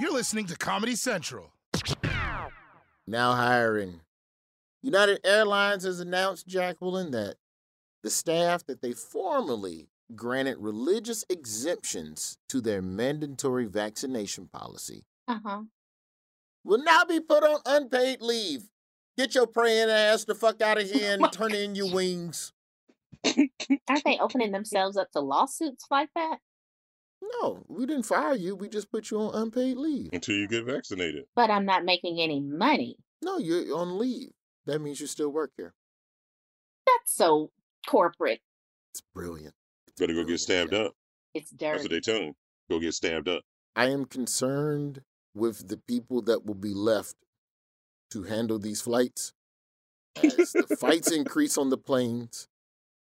You're listening to Comedy Central. Now hiring. United Airlines has announced, Jacqueline, that the staff that they formerly granted religious exemptions to their mandatory vaccination policy Uh-huh. will now be put on unpaid leave. Get your praying ass the fuck out of here and turn in your wings. Aren't they opening themselves up to lawsuits like that? No, we didn't fire you. We just put you on unpaid leave. until you get vaccinated. But I'm not making any money. No, you're on leave. That means you still work here. That's so corporate. It's brilliant. Better go get stabbed up. It's That's what dirty. they tell you. Go get stabbed up. I am concerned with the people that will be left to handle these flights. As the fights increase on the planes,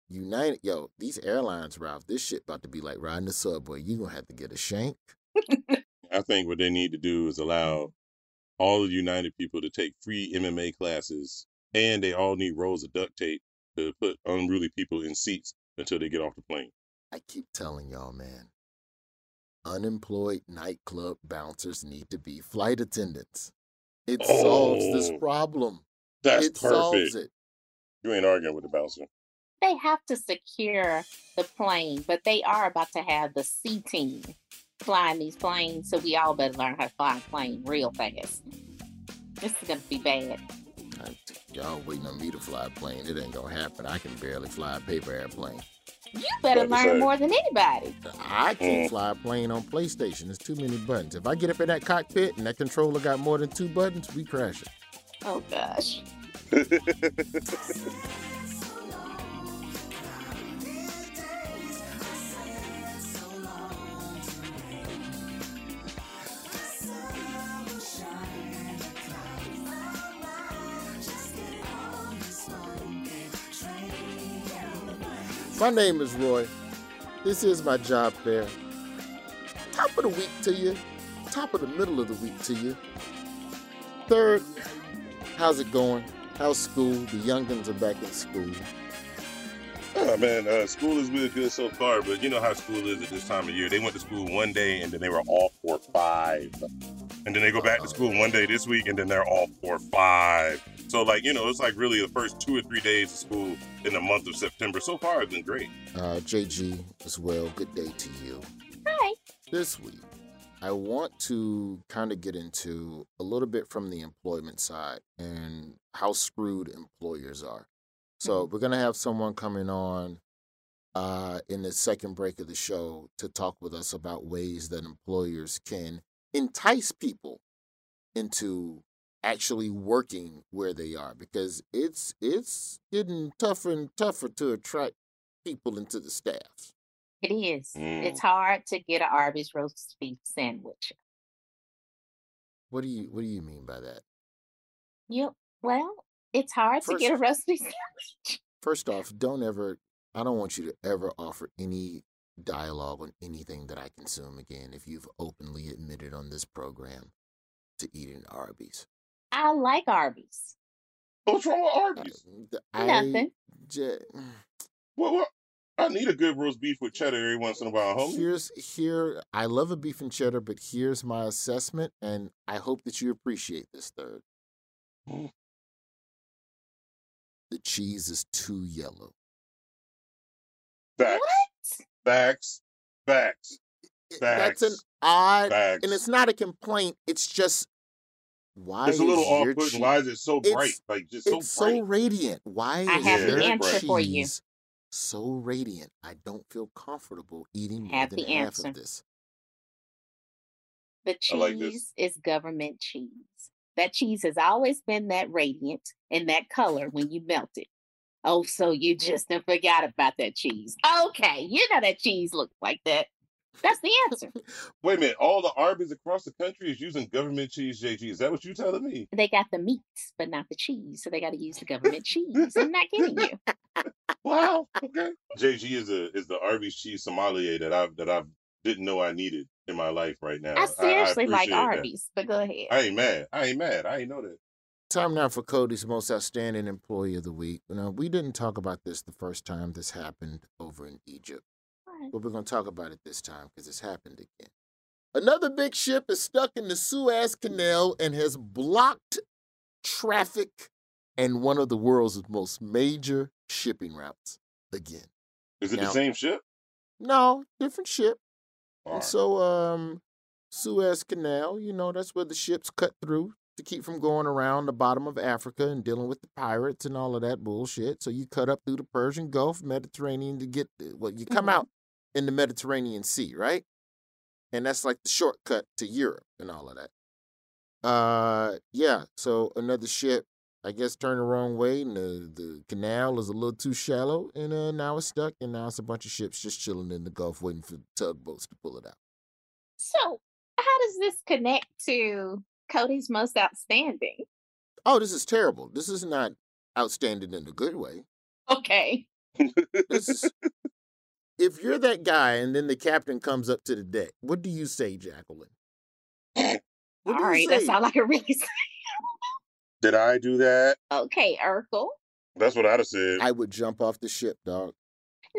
United, yo, these airlines, Ralph, this shit about to be like riding the subway. you going to have to get a shank. I think what they need to do is allow mm. all the United people to take free MMA classes, and they all need rolls of duct tape to put unruly people in seats until they get off the plane. I keep telling y'all, man, unemployed nightclub bouncers need to be flight attendants. It solves this Oh, problem. That's it solves perfect. it. You ain't arguing with the bouncer. They have to secure the plane, but they are about to have the C team flying these planes, so we all better learn how to fly a plane real fast. This is gonna be bad. I, y'all waiting on me to fly a plane. It ain't gonna happen. I can barely fly a paper airplane. You better learn say. more than anybody. I can't Mm. fly a plane on PlayStation. There's too many buttons. If I get up in that cockpit and that controller got more than two buttons, we crash it. Oh gosh. My name is Roy. This is my job fair. Top of the week to you. Top of the middle of the week to you. Third, how's it going? How's school? The youngins are back in school. Oh man, uh, school has been good so far, but you know how school is at this time of year. They went to school one day and then they were off for five. And then they go back to school one day this week and then they're off for five. So like, you know, it's like really the first two or three days of school in the month of September. So far it's been great. Uh, JG as well. Good day to you. Hi. This week, I want to kind of get into a little bit from the employment side and how screwed employers are. So we're gonna have someone coming on uh, in the second break of the show to talk with us about ways that employers can entice people into actually working where they are because it's it's getting tougher and tougher to attract people into the staff. It is. Mm. It's hard to get an Arby's roast beef sandwich. What do you what do you mean by that? Yep. Well, it's hard to get a roast beef sandwich. First off, don't ever I don't want you to ever offer any dialogue on anything that I consume again if you've openly admitted on this program to eating Arby's. I like Arby's. Oh, What's wrong with Arby's? Mm, I Nothing. j- Well, well, I need a good roast beef with cheddar every once in a while, homie. Here's here I love a beef and cheddar, but here's my assessment, and I hope that you appreciate this third. Mm. The cheese is too yellow. Facts. Facts. Facts. Facts. That's an Facts. odd, Facts. and it's not a complaint. It's just why it's a little is off-putting. cheese- Why is it so It's- bright? Like just so it's so radiant. Why I is have your the answer for you. so radiant? I don't feel comfortable eating more Have than the half answer. of this. The I like this. cheese is government cheese. That cheese has always been that radiant and that color when you melt it. Oh, so you just forgot about that cheese. Okay, you know that cheese looks like that. That's the answer. Wait a minute. All the Arby's across the country is using government cheese, JG. Is that what you're telling me? they got the meats, but not the cheese. So they got to use the government cheese. I'm not kidding you. Wow. Okay. JG is a is the Arby's cheese sommelier that I've that I didn't know I needed in my life right now. I seriously like appreciate that. Arby's, but go ahead. I ain't mad. I ain't mad. I ain't know that. Time now for Cody's most outstanding employee of the week. Now, we didn't talk about this the first time this happened over in Egypt, What? but we're going to talk about it this time because it's happened again. Another big ship is stuck in the Suez Canal and has blocked traffic and one of the world's most major shipping routes again. Is it Now- the same ship? No, different ship. And so, um, Suez Canal, you know, that's where the ships cut through to keep from going around the bottom of Africa and dealing with the pirates and all of that bullshit. So you cut up through the Persian Gulf, Mediterranean to get, well, you come Mhm. out in the Mediterranean Sea, right? And that's like the shortcut to Europe and all of that. Uh, yeah. So another ship, I guess, turned the wrong way, and the, the canal is a little too shallow, and uh, now it's stuck, and now it's a bunch of ships just chilling in the Gulf waiting for the tugboats to pull it out. So, how does this connect to Cody's most outstanding? Oh, this is terrible. This is not outstanding in a good way. Okay. This is, if you're that guy and then the captain comes up to the deck, what do you say, Jacqueline? All right, that's say? all I can really. Did I do that? Okay, Urkel. That's what I'd have said. I would jump off the ship, dog.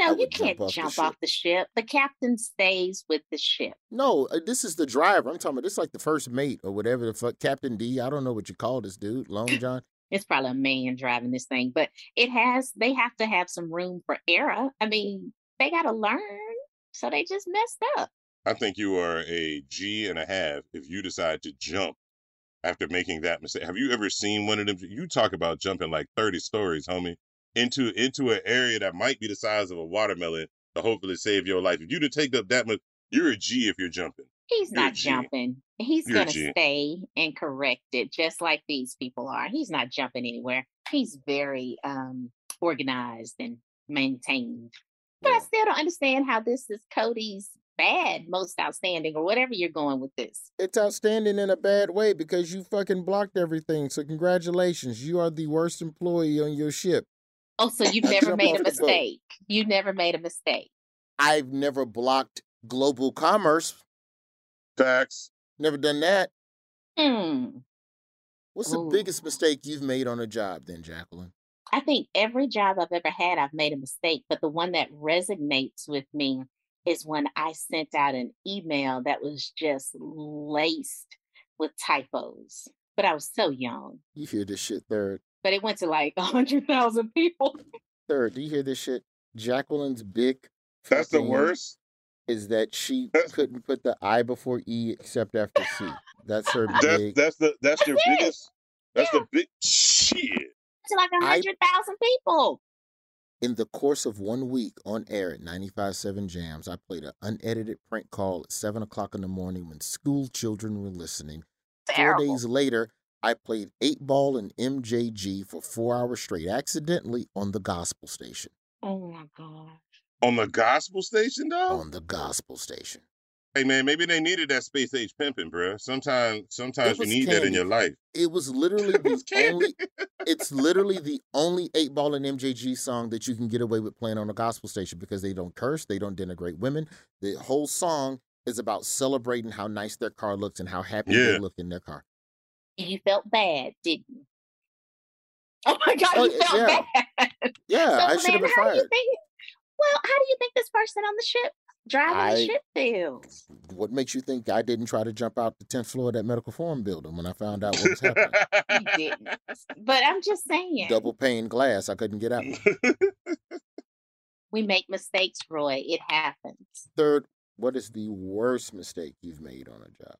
I No, you can't off jump ship. off the ship. The captain stays with the ship. No, uh, this is the driver. I'm talking about this is like the first mate or whatever the fuck, Captain D. I don't know what you call this dude, Long John. It's probably a man driving this thing, but it has, they have to have some room for error. I mean, they got to learn. So they just messed up. I think you are a G and a half if you decide to jump after making that mistake. Have you ever seen one of them? You talk about jumping like 30 stories, homie, into into an area that might be the size of a watermelon to hopefully save your life. If you to take up that much, you're a G if you're jumping. He's You're not jumping. He's You're to stay and correct it just like these people are. He's not jumping anywhere. He's very um organized and maintained. But I still don't understand how this is Cody's bad, most outstanding, or whatever you're going with this. It's outstanding in a bad way because you fucking blocked everything. So congratulations, you are the worst employee on your ship. Oh, so you've never made a mistake. You never made a mistake. I've never blocked global commerce. Facts. Never done that. Hmm. What's the biggest mistake you've made on a job, then, Jacqueline? I think every job I've ever had, I've made a mistake, but the one that resonates with me is when I sent out an email that was just laced with typos. But I was so young. You hear this shit, third. But it went to like a hundred thousand people. Third, do you hear this shit? Jacqueline's big. That's the worst. Is that she That's- couldn't put the I before E except after C. That's her That's big. that's the that's your it. biggest. That's the big shit. To like a I- hundred thousand people. In the course of one week on air at 95.7 Jams, I played an unedited prank call at 7 o'clock in the morning when school children were listening. Four days later, I played 8 Ball and MJG for four hours straight, accidentally on the gospel station. Oh my god. On the gospel station, though. On the gospel station. Hey man, maybe they needed that space age pimping, bro. Sometimes, sometimes you was need that in your life. It was literally It was the candy. only it's literally the only 8 Ball and MJG song that you can get away with playing on a gospel station because they don't curse, they don't denigrate women. The whole song is about celebrating how nice their car looks and how happy Yeah. they look in their car. You felt bad, didn't you? Oh my god, Oh, you yeah, felt yeah. bad. Yeah, I so should have been how do you fired. think well, how do you think this person on the ship driving I- the ship feels? What makes you think I didn't try to jump out the 10th floor of that medical forum building when I found out what was happening? You didn't. But I'm just saying. Double pane glass, I couldn't get out. We make mistakes, Roy. It happens. Third, what is the worst mistake you've made on a job?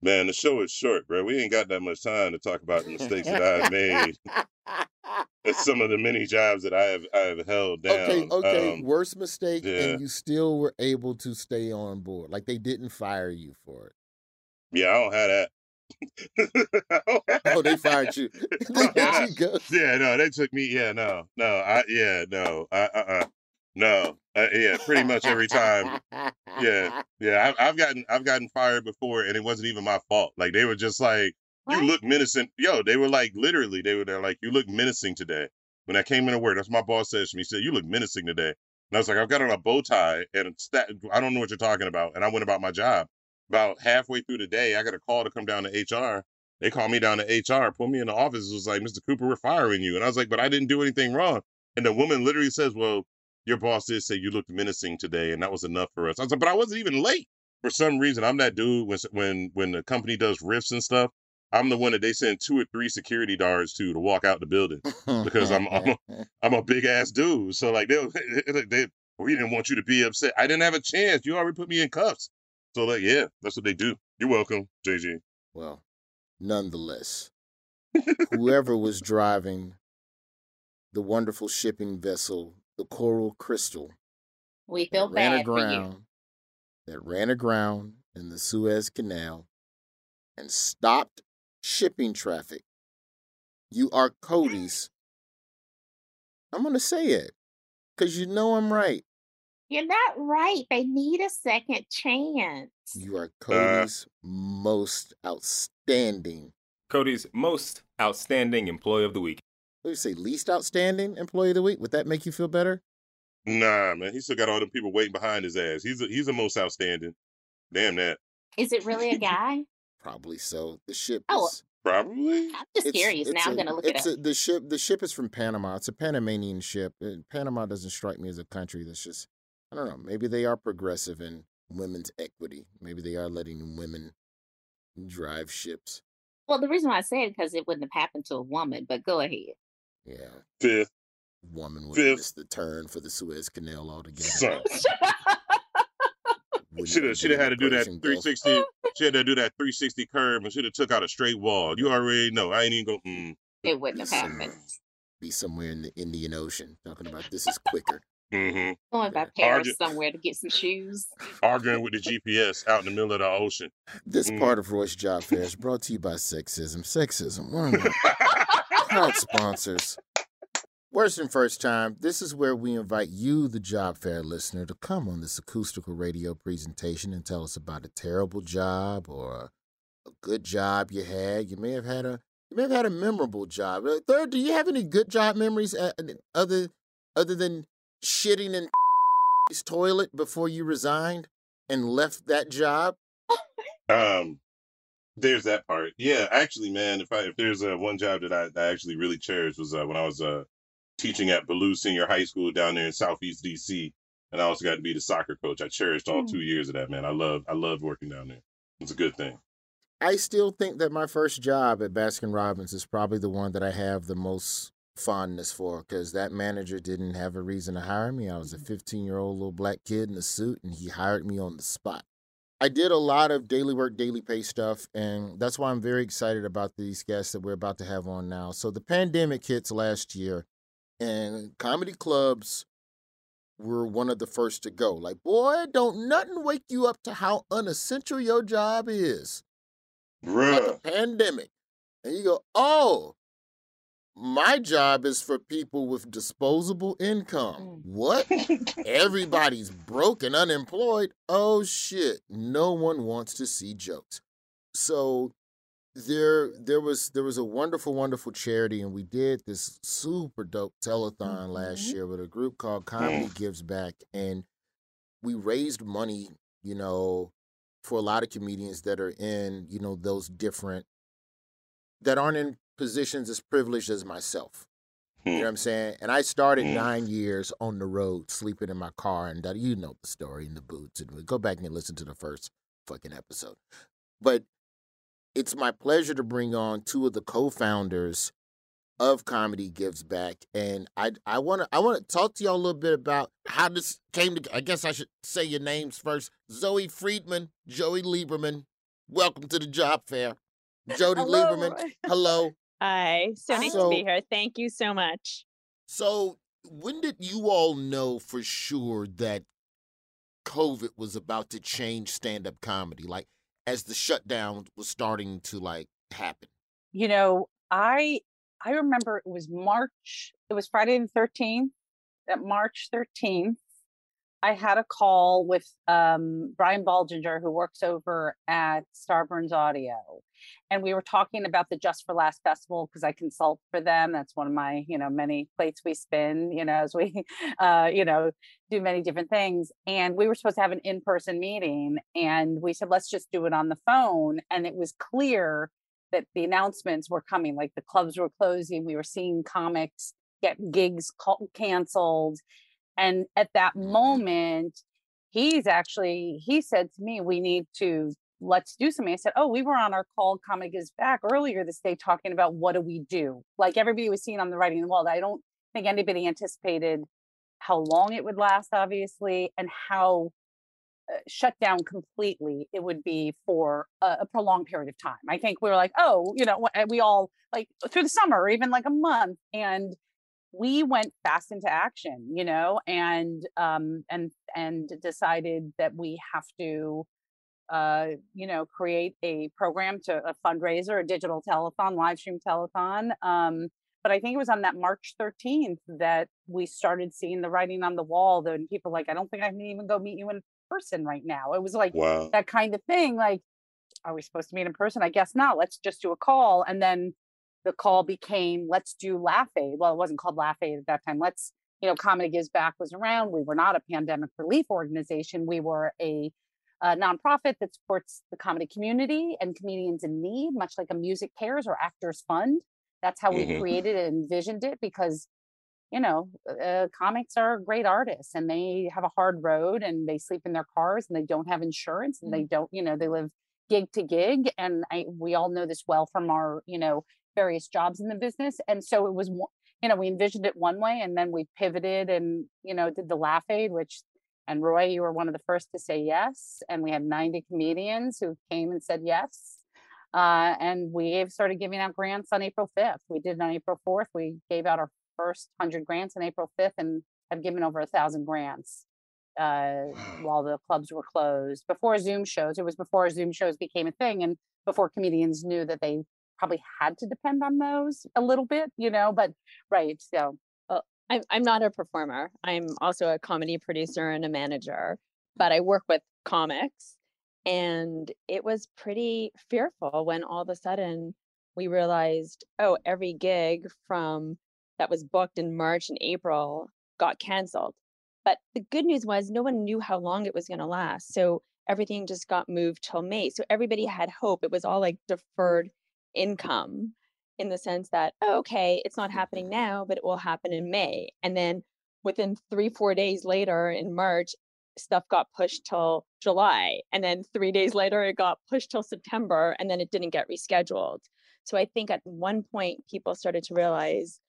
Man, the show is short, bro. We ain't got that much time to talk about the mistakes that I've made. Some of the many jobs that I have I have held down. Okay, okay. Um, worst mistake, yeah. and you still were able to stay on board. Like they didn't fire you for it. yeah, I don't have that. I don't have Oh, they fired you. they let you go. Yeah, no, they took me. Yeah, no, no, I yeah, no, I, uh, uh, no, uh, yeah, pretty much every time. Yeah, yeah, I, I've gotten I've gotten fired before, and it wasn't even my fault. Like they were just like, you look menacing. Yo, they were like literally, they were there like, you look menacing today. When I came into work, that's what my boss says to me. He said, you look menacing today. And I was like, I've got on a bow tie and stat- I don't know what you're talking about. And I went about my job. About halfway through the day, I got a call to come down to HR. They called me down to HR, put me in the office. It was like, Mr. Cooper, we're firing you. And I was like, but I didn't do anything wrong. And the woman literally says, well, your boss did say you looked menacing today, and that was enough for us. I was like, but I wasn't even late. For some reason, I'm that dude when when when the company does riffs and stuff. I'm the one that they send two or three security guards to to walk out the building. Because I'm- I'm I'm a big ass dude, so like they they we didn't want you to be upset. I didn't have a chance. You already put me in cuffs. So like yeah, that's what they do. You're welcome, JG. Well, nonetheless, whoever was driving the wonderful shipping vessel, the Coral Crystal, We feel that ran bad for you. aground, that ran aground in the Suez Canal and stopped shipping traffic. You are Cody's. I'm going to say it because you know I'm right. You're not right. They need a second chance. You are uh Cody's most outstanding, Cody's most outstanding employee of the week. What do you say, least outstanding employee of the week? Would that make you feel better? Nah, man, he still got all them people waiting behind his ass. He's a, he's the most outstanding. Damn that. Is it really a guy? Probably so. The ship Oh, is. Probably. I'm just curious. Now it's I'm going to look it up. a- the ship. The ship is from Panama. It's a Panamanian ship. Panama doesn't strike me as a country that's just. I don't know. Maybe they are progressive in women's equity. Maybe they are letting women drive ships. Well, the reason why I said it because it wouldn't have happened to a woman, but go ahead. Yeah, Fifth. woman would Fifth. have missed the turn for the Suez Canal altogether. Son. Wouldn't Should have should have had to do that Persian Gulf. 360. She had to do that 360 curve and should have took out a straight wall. You already know. I ain't even go. Mm, it wouldn't have Some- happened. Be somewhere in the Indian Ocean talking about this is quicker. hmm Going by Argu- Paris somewhere to get some shoes. Arguing with the GPS out in the middle of the ocean. This Mm. part of Roy's Job Fair is brought to you by Sexism. Sexism, proud sponsors. Worse than first time, this is where we invite you, the Job Fair listener, to come on this acoustical radio presentation and tell us about a terrible job or a good job you had. You may have had a you may have had a memorable job. Uh, Third, do you have any good job memories uh, other other than shitting in his toilet before you resigned and left that job? Um, there's that part. Yeah, actually, man, if I if there's uh, one job that I, I actually really cherished was uh, when I was uh teaching at Ballou Senior High School down there in Southeast DC, and I also got to be the soccer coach. I cherished all Mm. two years of that, man. I love I love working down there. It's a good thing. I still think that my first job at Baskin Robbins is probably the one that I have the most fondness for because that manager didn't have a reason to hire me. I was a 15 year old little black kid in a suit and he hired me on the spot. I did a lot of daily work, daily pay stuff, and that's why I'm very excited about these guests that we're about to have on now. So the pandemic hits last year, and comedy clubs were one of the first to go. Like, boy, don't nothing wake you up to how unessential your job is like Bruh. pandemic. And you go, oh, my job is for people with disposable income. Mm. What? Everybody's broke and unemployed. Oh shit. No one wants to see jokes. So there there was there was a wonderful, wonderful charity, and we did this super dope telethon last Mhm. year with a group called Comedy Gives Back. And we raised money, you know, for a lot of comedians that are in, you know, those different that aren't in positions as privileged as myself. You know what I'm saying? And I started Mm. nine years on the road, sleeping in my car, and that you know the story in the boots. And we go back and listen to the first fucking episode. But it's my pleasure to bring on two of the co-founders of Comedy Gives Back, and I I want to I want to talk to y'all a little bit about how this came to. I guess I should say your names first. Zoe Friedman, Jody Lieberman. Welcome to the job fair. Jody Hello. Lieberman. Hello. Hi, so nice So- to be here. Thank you so much. So, when did you all know for sure that COVID was about to change stand-up comedy? Like as the shutdown was starting to like happen. you know, I I remember it was March. It was Friday the thirteenth. At March thirteenth, I had a call with um, Brian Baldinger, who works over at Starburns Audio, and we were talking about the Just for Laughs festival because I consult for them. That's one of my you know many plates we spin. You know, as we uh, you know do many different things. And we were supposed to have an in person meeting, and we said let's just do it on the phone. And it was clear that the announcements were coming like the clubs were closing we were seeing comics get gigs canceled and at that moment he's actually he said to me we need to let's do something i said oh we were on our call comic is back earlier this day talking about what do we do like everybody was seeing on the writing the wall i don't think anybody anticipated how long it would last obviously and how uh, shut down completely, it would be for a, a prolonged period of time. I think we were like, oh, you know, we all like through the summer, even like a month, and we went fast into action, you know, and um and and decided that we have to uh you know create a program to a fundraiser a digital telethon live stream telethon um but i think it was on that march 13th that we started seeing the writing on the wall then people like i don't think i can even go meet you in person right now. It was like Wow. that kind of thing like are we supposed to meet in person? I guess not. Let's just do a call. And then the call became let's do laugh aid. Well it wasn't called laugh aid at that time. Let's you know comedy gives back was around. We were not a pandemic relief organization. We were a, a nonprofit that supports the comedy community and comedians in need much like a MusiCares or actors fund. That's how we Mhm. created it and envisioned it because you know uh, comics are great artists and they have a hard road and they sleep in their cars and they don't have insurance and they don't you know they live gig to gig. And I, we all know this well from our you know various jobs in the business and so it was you know we envisioned it one way and then we pivoted and you know did the laugh aid which and roy you were one of the first to say yes and we had 90 comedians who came and said yes uh, and we started giving out grants on april 5th we did it on april 4th we gave out our first 100 grants on april 5th and have given over a thousand grants uh, while the clubs were closed. Before zoom shows it was before zoom shows became a thing and before comedians knew that they probably had to depend on those a little bit you know but right so I'm I'm not a performer. I'm also a comedy producer and a manager, but I work with comics. And it was pretty fearful when all of a sudden we realized, oh, every gig from that was booked in March and April got canceled. But the good news was no one knew how long it was going to last. So everything just got moved till May. So everybody had hope. It was all like deferred income in the sense that, oh, okay, it's not happening mm-hmm. now, but it will happen in May. And then within three, four days later in March, stuff got pushed till July. And then three days later, it got pushed till September, and then it didn't get rescheduled. So I think at one point, people started to realize,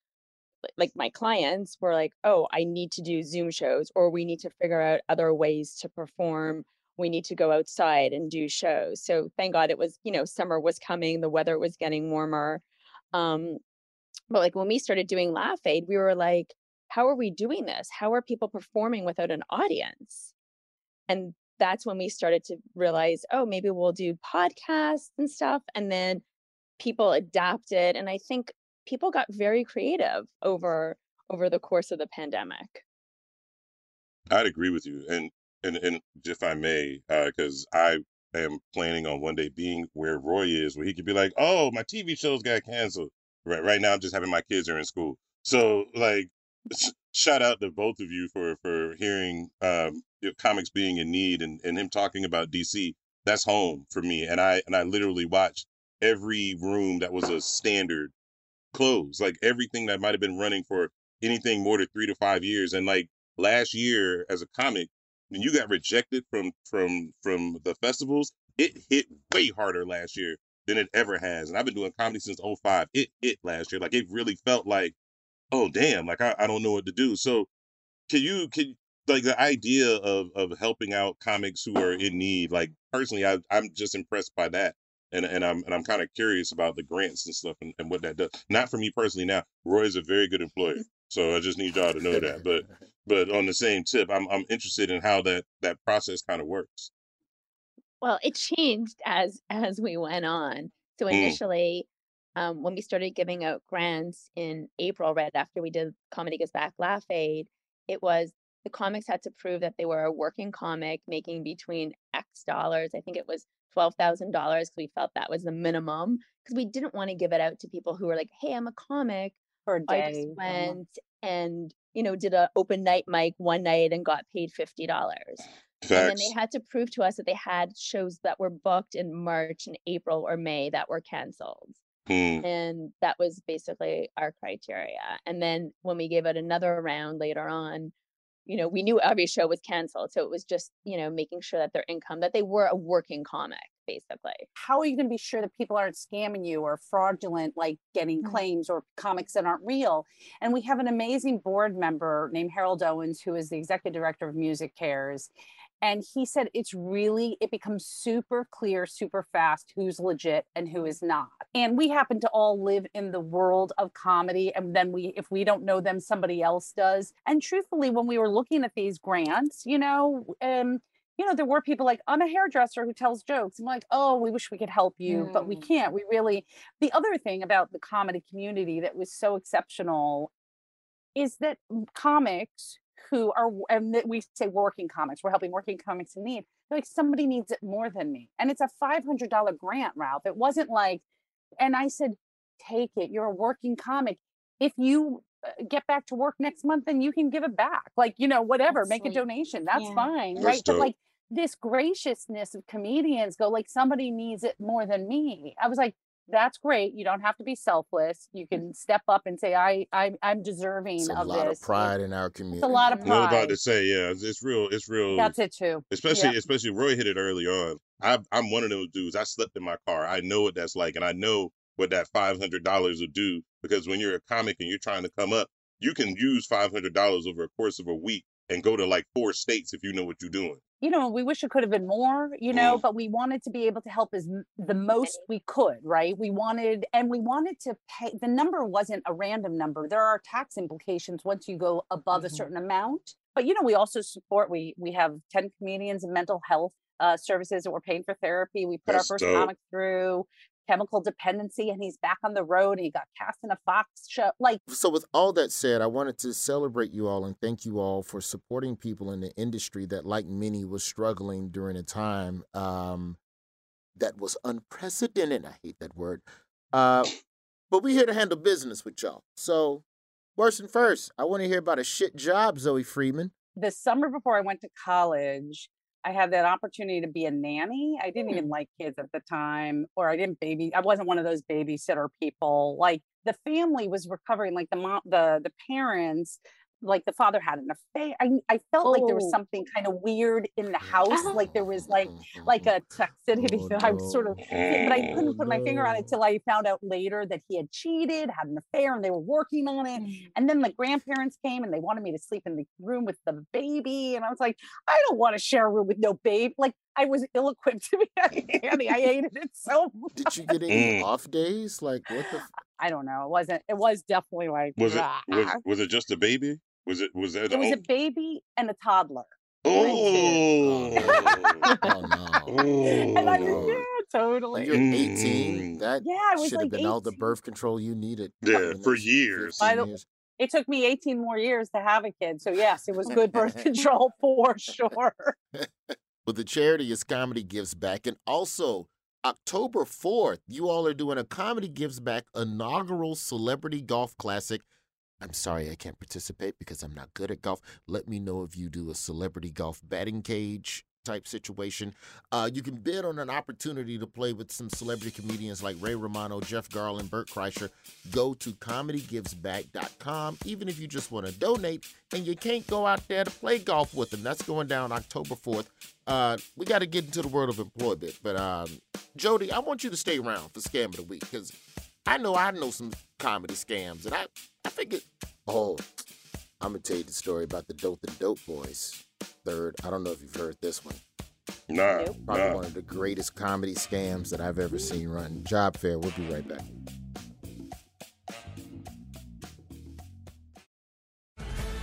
like my clients were like, oh, I need to do Zoom shows, or we need to figure out other ways to perform. We need to go outside and do shows. So thank God it was, you know, summer was coming, the weather was getting warmer. Um, but like when we started doing Laugh Aid, we were like, how are we doing this? How are people performing without an audience? And that's when we started to realize, oh, maybe we'll do podcasts and stuff. And then people adapted. And I think people got very creative over over the course of the pandemic. I'd agree with you, and and and if I may, because I am planning on one day being where Roy is, where he could be like, "Oh, my TV shows got canceled." Right, right now I'm just having my kids are in school, so like, sh- shout out to both of you for for hearing um, your comics being in need and and him talking about DC. That's home for me, and I and I literally watched every room that was a standard close, like everything that might have been running for anything more than three to five years, and like last year as a comic when you got rejected from from from the festivals it hit way harder last year than it ever has. And I've been doing comedy since 05. It it last year. Like it really felt like, oh damn, like I, I don't know what to do. So can you can like the idea of of helping out comics who are in need, like personally I I'm just impressed by that. And and I'm and I'm kind of curious about the grants and stuff and, and what that does. Not for me personally now. Roy is a very good employer. So I just need y'all to know that. But but on the same tip, I'm I'm interested in how that that process kind of works. Well, it changed as as we went on. So Mm. initially, um, when we started giving out grants in April, right after we did Comedy Gives Back Laugh Aid, it was the comics had to prove that they were a working comic making between X dollars. I think it was twelve thousand dollars because we felt that was the minimum because we didn't want to give it out to people who were like, "Hey, I'm a comic. For a I day. just uh-huh. went and you know did an open night mic one night and got paid fifty dollars." And then they had to prove to us that they had shows that were booked in March and April or May that were canceled. Hmm. And that was basically our criteria. And then when we gave it another round later on, you know, we knew every show was canceled. So it was just, you know, making sure that their income, that they were a working comic, basically. how are you going to be sure that people aren't scamming you or fraudulent, like getting Mm. claims or comics that aren't real? And we have an amazing board member named Harold Owens, who is the executive director of MusiCares. And he said it's really, it becomes super clear, super fast who's legit and who is not. And we happen to all live in the world of comedy. And then we, if we don't know them, somebody else does. And truthfully, when we were looking at these grants, you know, um, you know, there were people like, I'm a hairdresser who tells jokes. I'm like, oh, we wish we could help you, but we Mm. can't. We really, the other thing about the comedy community that was so exceptional is that comics who are, and that we say working comics, we're helping working comics in need. They're like, somebody needs it more than me. And it's a $500 grant, Ralph. It wasn't like, and I said, take it. You're a working comic. If you uh, get back to work next month, then you can give it back. Like, you know, whatever, That's make a donation. That's Yeah. fine. That's right. But like this graciousness of comedians go, like, somebody needs it more than me. I was like, that's great. You don't have to be selfless. You mm. can step up and say, I, I I'm deserving It's a of lot this. of pride in our community. It's a lot of I was about to say, yeah, it's, it's real. It's real. That's it too. especially Yep. especially Roy hit it early on. I, I'm one of those dudes. I slept in my car. I know what that's like, and I know what that five hundred dollars will do. Because when you're a comic and you're trying to come up, you can use five hundred dollars over a course of a week and go to like four states if you know what you're doing. you know, we wish it could have been more, you know, Mm. but we wanted to be able to help as the most we could, right? We wanted, and we wanted to pay. The number wasn't a random number. There are tax implications once you go above a Mhm. certain amount. But you know, we also support. We we have ten comedians in mental health uh, services that we're paying for therapy. We put That's our first dope. comic through chemical dependency, and he's back on the road, and he got cast in a Fox show. Like So, with all that said, I wanted to celebrate you all and thank you all for supporting people in the industry that, like many, was struggling during a time um, that was unprecedented. I hate that word. Uh, but we're here to handle business with y'all. So, worst and first, I want to hear about a shit job, Zoe Friedman. the summer before I went to college, I had that opportunity to be a nanny. I didn't hmm. even like kids at the time, or I didn't baby. I wasn't one of those babysitter people. Like the family was recovering, like the mom, the the parents, like the father had an affair. I I felt like there was Oh. something kind of weird in the house. Like there was like like a toxicity Oh, that I was sort of but I couldn't put my finger on it no. till I found out later that he had cheated, had an affair, and they were working on it. Mm. And then the grandparents came and they wanted me to sleep in the room with the baby. And I was like, I don't want to share a room with no babe. Like I was ill equipped to be a nanny. I hated it so much. Did you get any off days? Like, what the? F- I don't know. It wasn't, it was definitely like, Was it was was it just a baby? Was it was that? it was oh, a baby and a toddler. oh, oh, no. and I oh, was, yeah, totally. You're 18, Mm. that yeah, I was should have like been all the birth control you needed. Yeah, the for years. By the- years. It took me 18 more years to have a kid. So yes, it was good birth control for sure. Well, the charity is Comedy Gives Back. And also, October 4th, you all are doing a Comedy Gives Back inaugural Celebrity Golf Classic. I'm sorry I can't participate because I'm not good at golf. Let me know if you do a celebrity golf batting cage type situation. Uh, you can bid on an opportunity to play with some celebrity comedians like Ray Romano, Jeff Garlin, Bert Kreischer. Go to comedygivesback.com, even if you just want to donate and you can't go out there to play golf with them. That's going down October 4th. Uh, we got to get into the world of employment. But um, Jody, I want you to stay around for Scam of the Week because I know I know some comedy scams. And I, I figured, oh, I'm going to tell you the story about the Dope and Dope Boys. Third, I don't know if you've heard this one. Nah, Probably nah. one of the greatest comedy scams that I've ever seen run. Job fair. We'll be right back.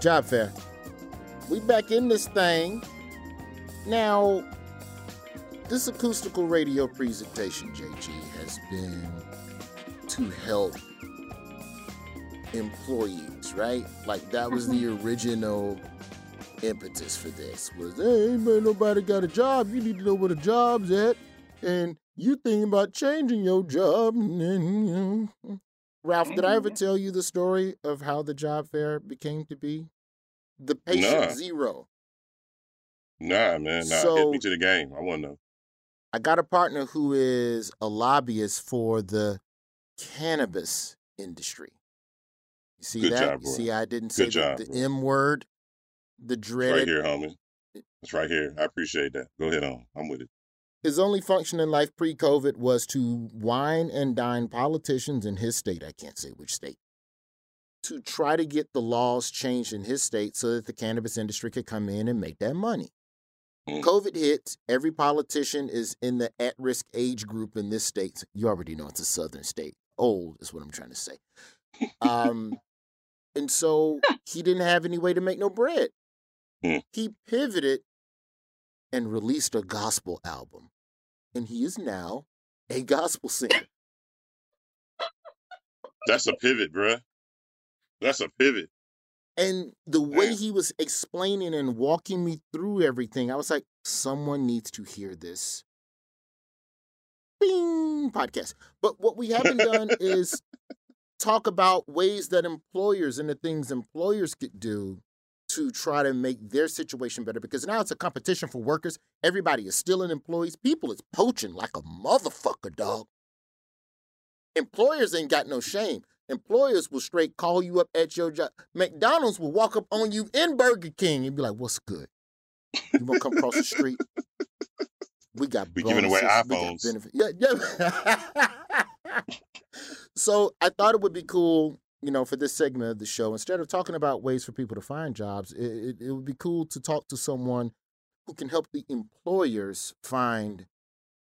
Job fair. We back in this thing. Now, this acoustical radio presentation, JG, has been to help employees, right? Like that was the mm-hmm. original impetus for this. Was hey, man, nobody got a job. You need to know where the job's at, and you thinking about changing your job. And you know. Ralph, did I ever tell you the story of how the job fair became to be? The patient Nah. zero. Nah, man. Nah. Hit So- me to the game. I want to know. I got a partner who is a lobbyist for the cannabis industry. You see Good that? job, bro. see, I didn't say Good the, job, the bro. M word, the It's right here, homie. It's right here. I appreciate that. Go ahead on. I'm with it. His only function in life pre COVID was to wine and dine politicians in his state. I can't say which state. To try to get the laws changed in his state so that the cannabis industry could come in and make that money. Mm. COVID hits. Every politician is in the at risk age group in this state. You already know it's a southern state. Old is what I'm trying to say. Um, and so he didn't have any way to make no bread. Mm. He pivoted and released a gospel album. And he is now a gospel singer. That's a pivot, bruh. That's a pivot. And the way Yeah. he was explaining and walking me through everything, I was like, someone needs to hear this. Bing podcast. But what we haven't done is talk about ways that employers and the things employers could do to try to make their situation better because now it's a competition for workers. Everybody is stealing employees. People is poaching like a motherfucker, dog. Employers ain't got no shame. Employers will straight call you up at your job. McDonald's will walk up on you in Burger King and be like, "What's good? You want to come across the street? We got We giving away bonuses, we got iPhones. Yeah, yeah. so I thought it would be cool, you know, for this segment of the show, instead of talking about ways for people to find jobs, it, it, it would be cool to talk to someone who can help the employers find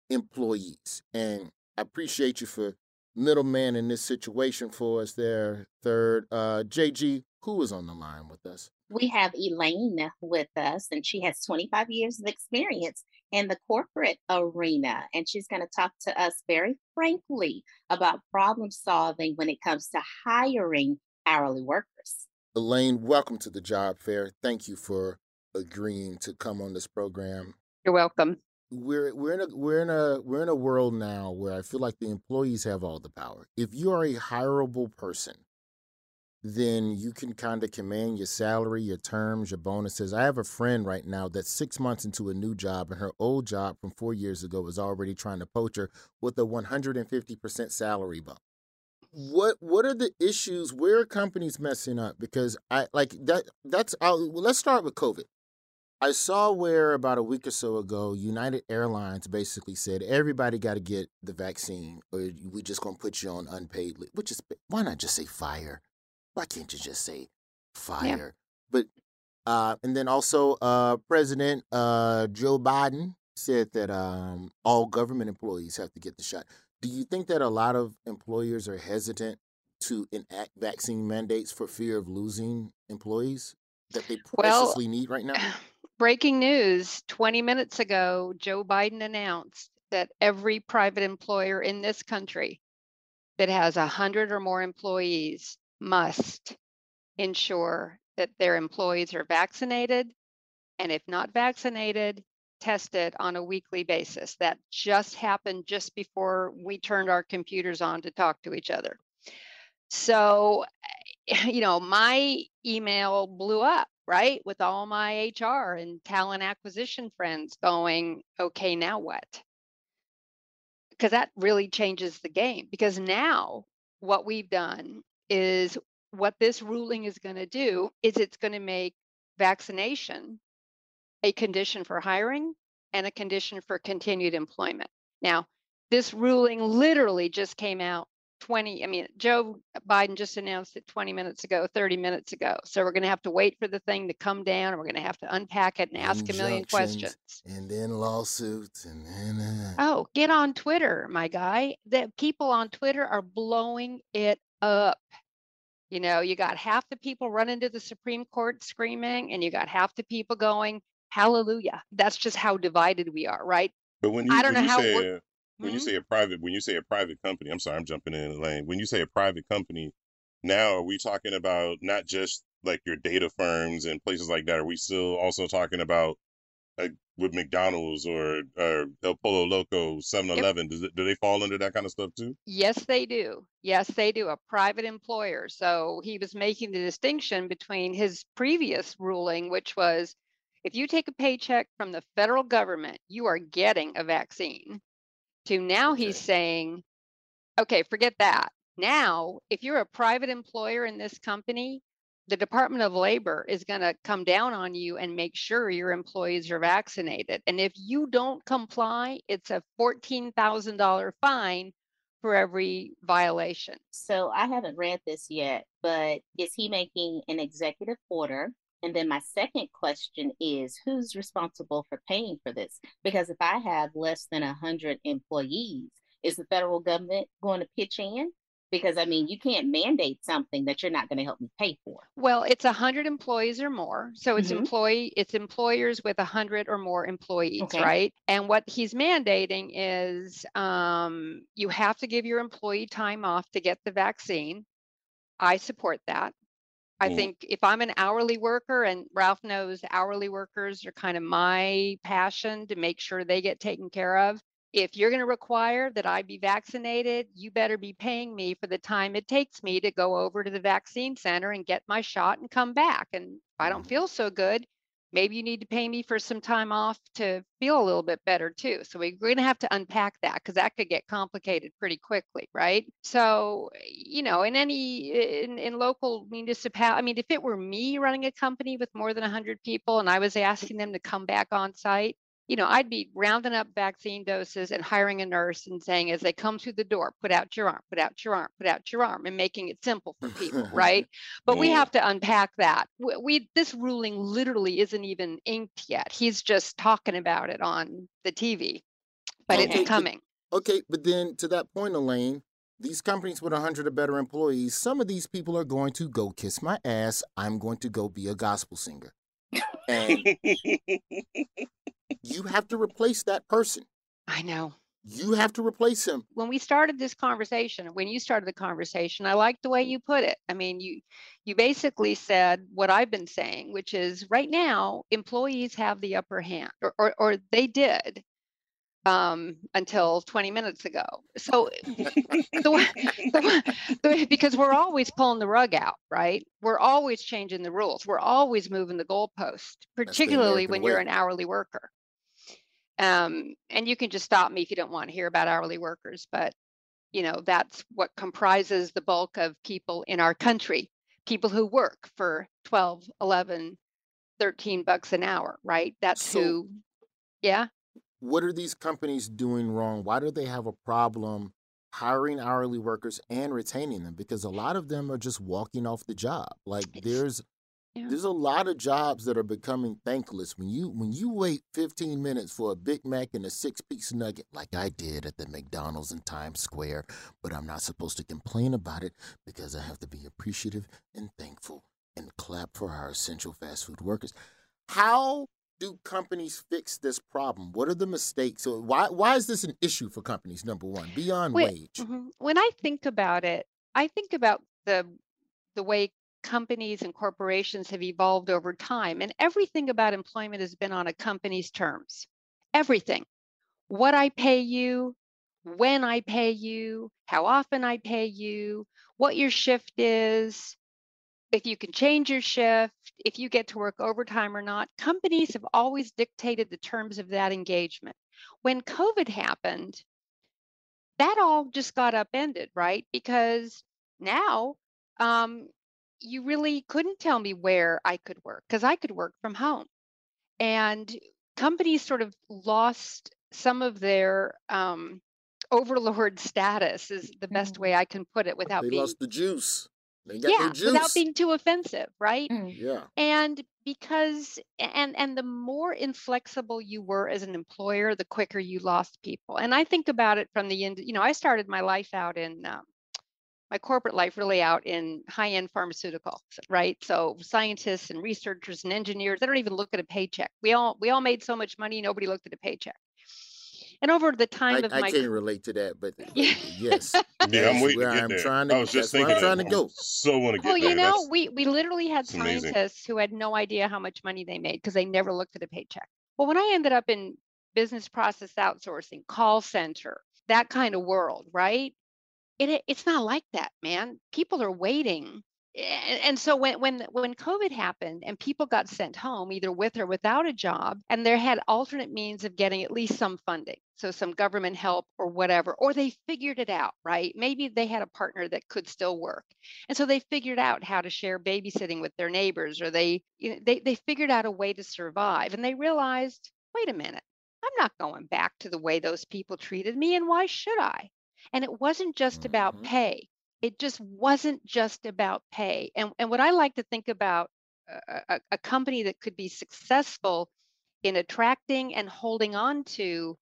employees. And I appreciate you for middleman in this situation for us there. Third, uh, JG, who is on the line with us? We have Elaine with us, and she has 25 years of experience in the corporate arena. And she's going to talk to us very frankly about problem solving when it comes to hiring hourly workers. Elaine, welcome to the job fair. Thank you for agreeing to come on this program. You're welcome. We're we're in a we're in a we're in a world now where I feel like the employees have all the power. If you are a hireable person, then you can kind of command your salary, your terms, your bonuses. I have a friend right now that's six months into a new job, and her old job from four years ago was already trying to poach her with a 150% salary bump. What what are the issues? Where are companies messing up? Because I like that. That's I'll, well, let's start with COVID. I saw where about a week or so ago, United Airlines basically said everybody got to get the vaccine, or we're just gonna put you on unpaid leave. Which is why not just say fire? Why can't you just say fire? But uh, and then also uh, President uh, Joe Biden said that um, all government employees have to get the shot. Do you think that a lot of employers are hesitant to enact vaccine mandates for fear of losing employees that they Well, need right now? breaking news 20 minutes ago, Joe Biden announced that every private employer in this country that has 100 or more employees must ensure that their employees are vaccinated. And if not vaccinated, tested on a weekly basis. That just happened just before we turned our computers on to talk to each other. So, eh, you know, my email blew up, right? With all my HR and talent acquisition friends going, okay, now what? Because that really changes the game. Because now what we've done is what this ruling is going to do is it's going to make vaccination a condition for hiring and a condition for continued employment. Now, this ruling literally just came out 20 i mean joe biden just announced it 20 minutes ago 30 minutes ago. So we're going to have to wait for the thing to come down and we're going to have to unpack it and ask a million questions. and then lawsuits and then uh... oh get on twitter my guy. The people on twitter are blowing it up you know you got half the people running to the supreme court screaming and you got half the people going hallelujah. That's just how divided we are right? But when you, i don't know how say, when mm-hmm. you say a private when you say a private company i'm sorry i'm jumping in the lane. When you say a private company now are we talking about not just like your data firms and places like that? Are we still also talking about with mcdonald's or, or el pollo loco 7-eleven do they fall under that kind of stuff too? Yes they do. Yes they do. A private employer. So he was making the distinction between his previous ruling which was if you take a paycheck from the federal government you are getting a vaccine. To now okay. he's saying, okay, forget that. Now, if you're a private employer in this company, the Department of Labor is going to come down on you and make sure your employees are vaccinated. And if you don't comply, it's a $14,000 fine for every violation. So I haven't read this yet, but is he making an executive order and then my second question is who's responsible for paying for this? Because if I have less than 100 employees, is the federal government going to pitch in? Because I mean, you can't mandate something that you're not going to help me pay for. Well, it's 100 employees or more. So it's mm-hmm. employee it's employers with 100 or more employees, okay. right? And what he's mandating is um, you have to give your employee time off to get the vaccine. I support that. I mm. think if I'm an hourly worker, and Ralph knows hourly workers are kind of my passion to make sure they get taken care of. If you're going to require that I be vaccinated, you better be paying me for the time it takes me to go over to the vaccine center and get my shot and come back. And if I don't mm. feel so good, maybe you need to pay me for some time off to feel a little bit better too. So we're going to have to unpack that because that could get complicated pretty quickly, right? So, you know, in any in, in local municipality, I mean, if it were me running a company with more than 100 people and I was asking them to come back on site, you know, I'd be rounding up vaccine doses and hiring a nurse and saying, as they come through the door, put out your arm, put out your arm, put out your arm, and making it simple for people, right? But we have to unpack that. We, we, this ruling literally isn't even inked yet. He's just talking about it on the TV, but okay, it's coming. But, okay, but then to that point, Elaine, these companies with 100 or better employees, some of these people are going to go kiss my ass. I'm going to go be a gospel singer. And you have to replace that person. I know. You have to replace him. When we started this conversation, when you started the conversation, I liked the way you put it. I mean, you you basically said what I've been saying, which is right now employees have the upper hand, or or, or they did um, until 20 minutes ago. So, the, the, the, because we're always pulling the rug out, right? We're always changing the rules. We're always moving the goalpost, particularly when way. you're an hourly worker. Um, and you can just stop me if you don't want to hear about hourly workers, but you know that's what comprises the bulk of people in our country people who work for 12 11 13 bucks an hour right that's so, who yeah what are these companies doing wrong why do they have a problem hiring hourly workers and retaining them because a lot of them are just walking off the job like there's yeah. There's a lot of jobs that are becoming thankless when you when you wait 15 minutes for a Big Mac and a six-piece nugget like I did at the McDonald's in Times Square, but I'm not supposed to complain about it because I have to be appreciative and thankful and clap for our essential fast food workers. How do companies fix this problem? What are the mistakes? So why why is this an issue for companies? Number one, beyond when, wage. mhm. when I think about it, I think about the the way companies and corporations have evolved over time, and everything about employment has been on a company's terms. Everything, what I pay you, when I pay you, how often I pay you, what your shift is, if you can change your shift, if you get to work overtime or not. Companies have always dictated the terms of that engagement. When COVID happened, that all just got upended, right? Because now um, you really couldn't tell me where I could work because I could work from home. And companies sort of lost some of their um, overlord status, is the best way I can put it without They being lost the juice. They got yeah their juice. without being too offensive right? Yeah. and because and and the more inflexible you were as an employer the quicker you lost people. And i think about it from the end you know i started my life out in um, my corporate life really out in high-end pharmaceuticals right? So scientists and researchers and engineers they don't even look at a paycheck. We all we all made so much money nobody looked at a paycheck and over the time I, of I my can't relate to that, but Yeah. yes. Yeah, I'm That's waiting to get I'm there. trying to- I was just thinking I'm trying to go. So want to get Well, there. you know, That's- we we literally had it's amazing. scientists who had no idea how much money they made because they never looked at a paycheck. Well, when I ended up in business process outsourcing, call center, that kind of world, right? It it- it's not like that, man. People are waiting. And, so when when when COVID happened and people got sent home either with or without a job, and there had alternate means of getting at least some funding, so some government help or whatever, or they figured it out, right? Maybe they had a partner that could still work. And so they figured out how to share babysitting with their neighbors, or they, you know, they, they figured out a way to survive. And they realized, wait a minute, I'm not going back to the way those people treated me. And why should I? And it wasn't just about mm-hmm. pay. It just wasn't just about pay. And, and what I like to think about a, a, a company that could be successful in attracting and holding on to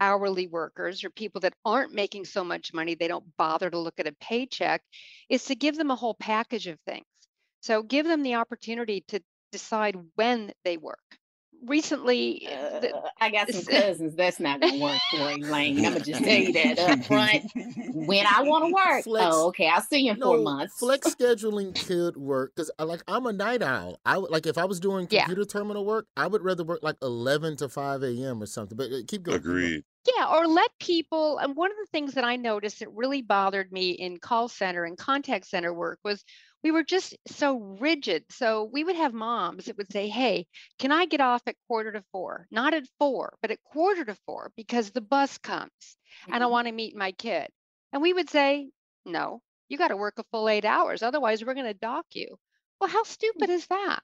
hourly workers or people that aren't making so much money they don't bother to look at a paycheck is to give them a whole package of things so give them the opportunity to decide when they work recently the- Uh, I got some this- cousins. That's not gonna work for Elaine. I'm gonna just tell you that up front. When I want to work, Flex- oh, okay, I'll see you in four months. Flex scheduling could work because, like, I'm a night owl. I would like if I was doing Yeah. computer terminal work, I would rather work like 11 to 5 a.m. or something. But uh, keep going. keep going. Agreed. Yeah, or let people. And one of the things that I noticed that really bothered me in call center and contact center work was we were just so rigid. So we would have moms that would say, Hey, can I get off at quarter to four? Not at four, but at quarter to four because the bus comes and I Mhm. want to meet my kid. And we would say, No, you got to work a full eight hours. Otherwise, we're going to dock you. Well, how stupid is that?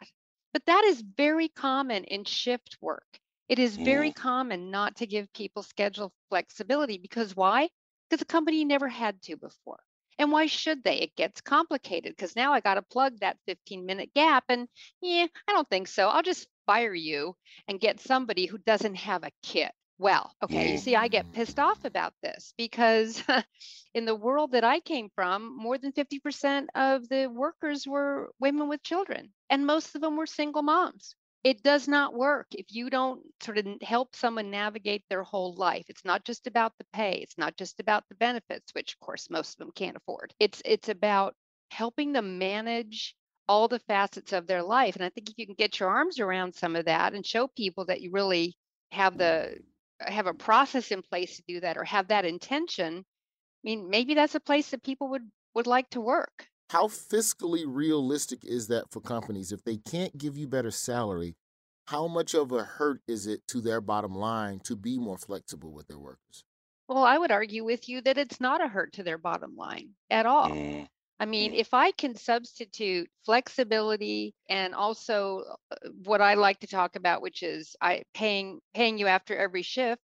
But that is very common in shift work. It is very common not to give people schedule flexibility because why? Because the company never had to before. And why should they? It gets complicated because now I got to plug that 15 minute gap. And yeah, I don't think so. I'll just fire you and get somebody who doesn't have a kit. Well, okay, you see, I get pissed off about this because in the world that I came from, more than 50% of the workers were women with children, and most of them were single moms it does not work if you don't sort of help someone navigate their whole life. It's not just about the pay it's not just about the benefits which of course most of them can't afford. It's it's about helping them manage all the facets of their life and i think if you can get your arms around some of that and show people that you really have the have a process in place to do that or have that intention i mean maybe that's a place that people would would like to work How fiscally realistic is that for companies if they can't give you better salary? How much of a hurt is it to their bottom line to be more flexible with their workers? Well, I would argue with you that it's not a hurt to their bottom line at all. Mm. I mean, if I can substitute flexibility and also uh, what I like to talk about, which is I paying paying you after every shift,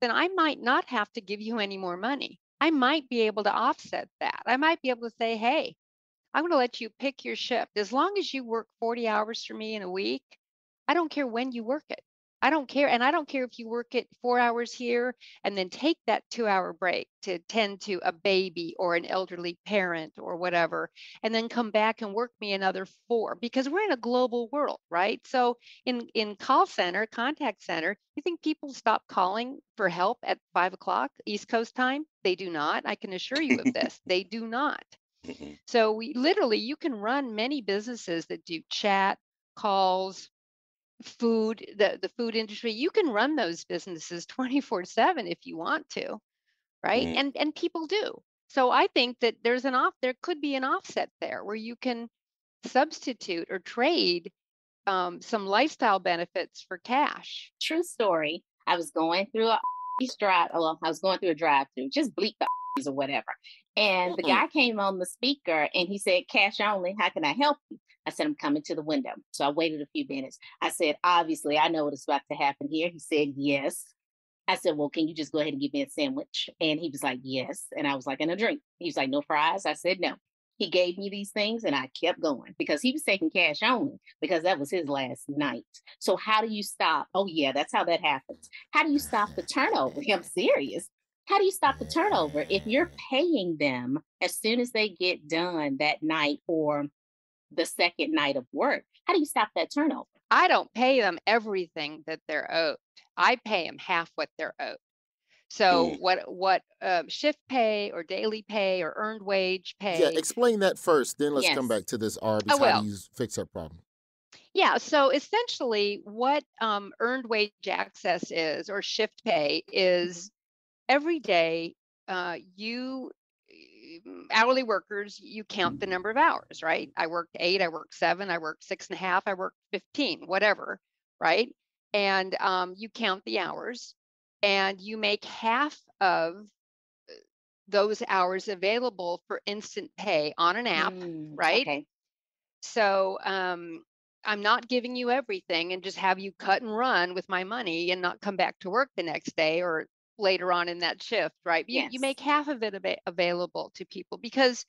then I might not have to give you any more money. I might be able to offset that. I might be able to say, hey, I'm going to let you pick your shift. As long as you work 40 hours for me in a week, I don't care when you work it. I don't care. And I don't care if you work it four hours here and then take that two hour break to tend to a baby or an elderly parent or whatever, and then come back and work me another four because we're in a global world, right? So in, in call center, contact center, you think people stop calling for help at five o'clock East Coast time? They do not. I can assure you of this. they do not. So we literally you can run many businesses that do chat, calls, food, the, the food industry, you can run those businesses 24 7 if you want to, right? Mhm. And and people do. So I think that there's an off there could be an offset there where you can substitute or trade um, some lifestyle benefits for cash. True story. I was going through a drive. Well, I was going through a drive-through, just bleep the or whatever. And the guy came on the speaker and he said, "Cash only. How can I help you?" I said, "I'm coming to the window." So I waited a few minutes. I said, "Obviously, I know what is about to happen here." He said, "Yes." I said, "Well, can you just go ahead and give me a sandwich?" And he was like, "Yes." And I was like, "And a drink." He was like, "No fries." I said, "No." He gave me these things and I kept going because he was taking cash only because that was his last night. So how do you stop? Oh yeah, that's how that happens. How do you stop the turnover? I'm serious. How do you stop the turnover if you're paying them as soon as they get done that night or the second night of work? How do you stop that turnover? I don't pay them everything that they're owed. I pay them half what they're owed. So Mm. what what uh, shift pay or daily pay or earned wage pay? Yeah, explain that first. Then let's come back to this Arby's. I How do you fix that problem? Yeah, so essentially what um, earned wage access is or shift pay is every day uh, you mm, hourly workers you count the number of hours right? I worked eight i worked seven i worked six and a half i worked 15 whatever right? And um, you count the hours and you make half of uh, those hours available for instant pay on an app Mm, right? Okay. so um, I'm not giving you everything and just have you cut and run with my money and not come back to work the next day or later on in that shift, right? You, you make half of it ava- available to people because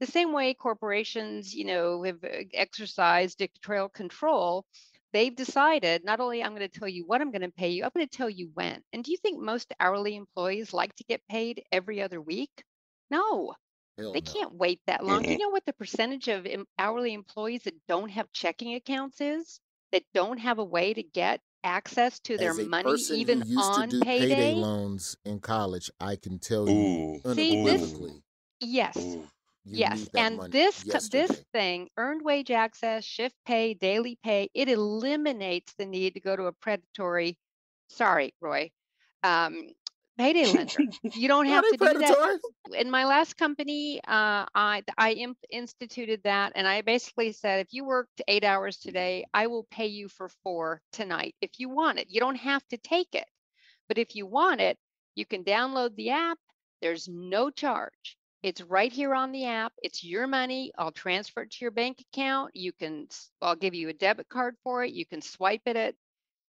the same way corporations, you know, have uh, exercised dictatorial control, they've decided not only I'm going to tell you what I'm going to pay you, I'm going to tell you when. And do you think most hourly employees like to get paid every other week? No, Hell they no. can't wait that long. Do you know what the percentage of hourly employees that don't have checking accounts is? That don't have a way to get access to their money even who used to on do payday? payday loans in college, I can tell you Ooh. See, this- Yes. Ooh. you yes, and this yesterday. this thing, earned wage access, shift pay, daily pay, it eliminates the need to go to a predatory. Sorry, Roy, um, payday lender. You don't have to do that. in my last company, uh, I I imp- instituted that, and I basically said, if you worked eight hours today, I will pay you for four tonight if you want it. You don't have to take it, but if you want it, you can download the app. There's no charge. It's right here on the app. It's your money. I'll transfer it to your bank account. You can. I'll give you a debit card for it. You can swipe it at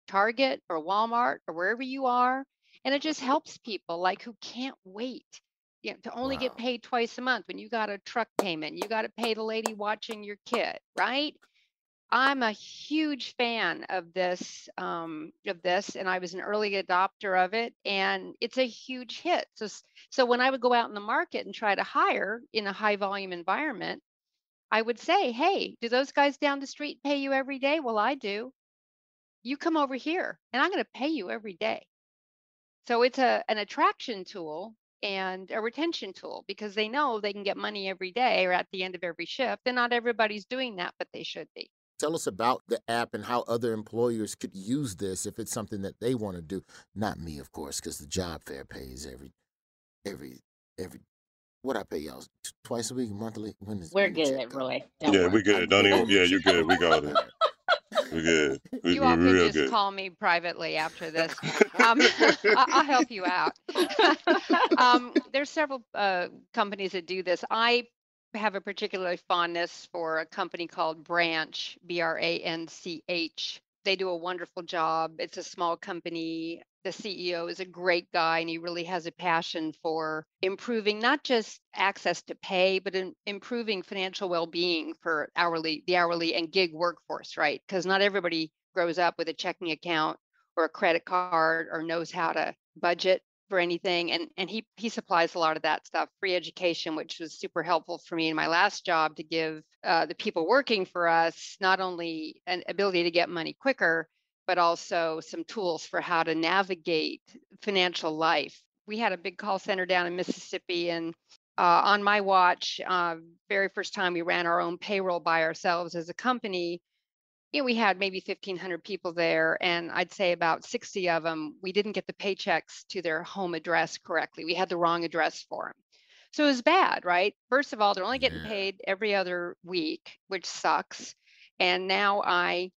Target or Walmart or wherever you are. And it just helps people like who can't wait you know, to only get paid twice a month when you got a truck payment, you got to pay the lady watching your kid, right? I'm a huge fan of this, um, of this, and I was an early adopter of it, and it's a huge hit. So, so when I would go out in the market and try to hire in a high volume environment, I would say, "Hey, do those guys down the street pay you every day?" Well, I do. You come over here, and I'm going to pay you every day. So it's a an attraction tool and a retention tool because they know they can get money every day or at the end of every shift. And not everybody's doing that, but they should be. Tell us about the app and how other employers could use this if it's something that they want to do. Not me, of course, because the job fair pays every, every, every. What I pay y'all twice a week, monthly. When is We're when the check good, come? Roy. Don't Yeah, worry. we good. Don't even. Yeah, you're good. We got it. Right. We good. We, You all can just good. call me privately after this. Um, I'll help you out. um, there's several uh, companies that do this. I have a particular fondness for a company called Branch, B R A N C H. They do a wonderful job. It's a small company. The CEO is a great guy and he really has a passion for improving not just access to pay, but in improving financial well-being for hourly, the hourly and gig workforce, right? Because not everybody grows up with a checking account or a credit card or knows how to budget for anything and and he he supplies a lot of that stuff free education which was super helpful for me in my last job to give uh, the people working for us not only an ability to get money quicker but also some tools for how to navigate financial life we had a big call center down in mississippi and uh, on my watch uh, very first time we ran our own payroll by ourselves as a company you know, we had maybe 1,500 people there, and I'd say about 60 of them, we didn't get the paychecks to their home address correctly. We had the wrong address for them. So it was bad, right? First of all, they're only getting paid every other week, which sucks. And now I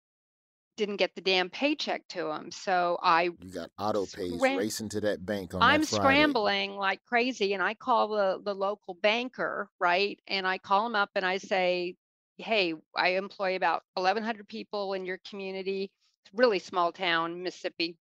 didn't get the damn paycheck to him. So I You got auto pays Scram- racing to that bank on I'm scrambling like crazy and I call the the local banker, right? And I call him up and I say, "Hey, I employ about 1100 people in your community. Really small town, Mississippi,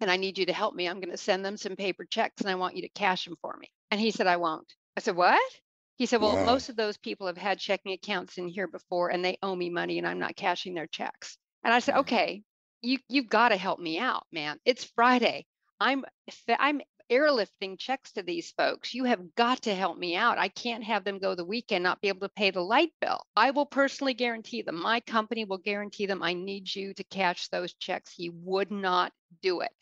and I need you to help me. I'm going to send them some paper checks and I want you to cash them for me." And he said, "I won't." I said, "What?" He said, "Well, Wow. most of those people have had checking accounts in here before and they owe me money and I'm not cashing their checks." And I said, Mhm. "Okay, you you've got to help me out, man. It's Friday. I'm I'm airlifting checks to these folks. You have got to help me out. I can't have them go the weekend not be able to pay the light bill. I will personally guarantee them. My company will guarantee them. I need you to cash those checks. He would not do it.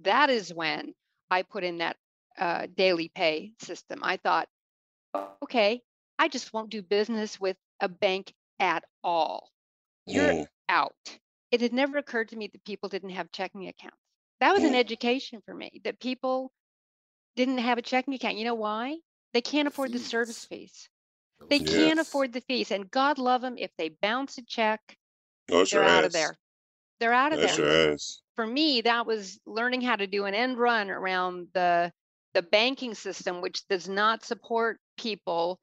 That is when I put in that uh, daily pay system. I thought, okay, I just won't do business with a bank at all. You're Mm. Out. It had never occurred to me that people didn't have checking accounts. That was an education for me that people didn't have a checking account. You know why? They can't afford the service fees. They fees. can't afford the fees. And God love them if they bounce a check, Oh, they're out ass. of there. They're out of That's there. For me, that was learning how to do an end run around the the banking system, which does not support people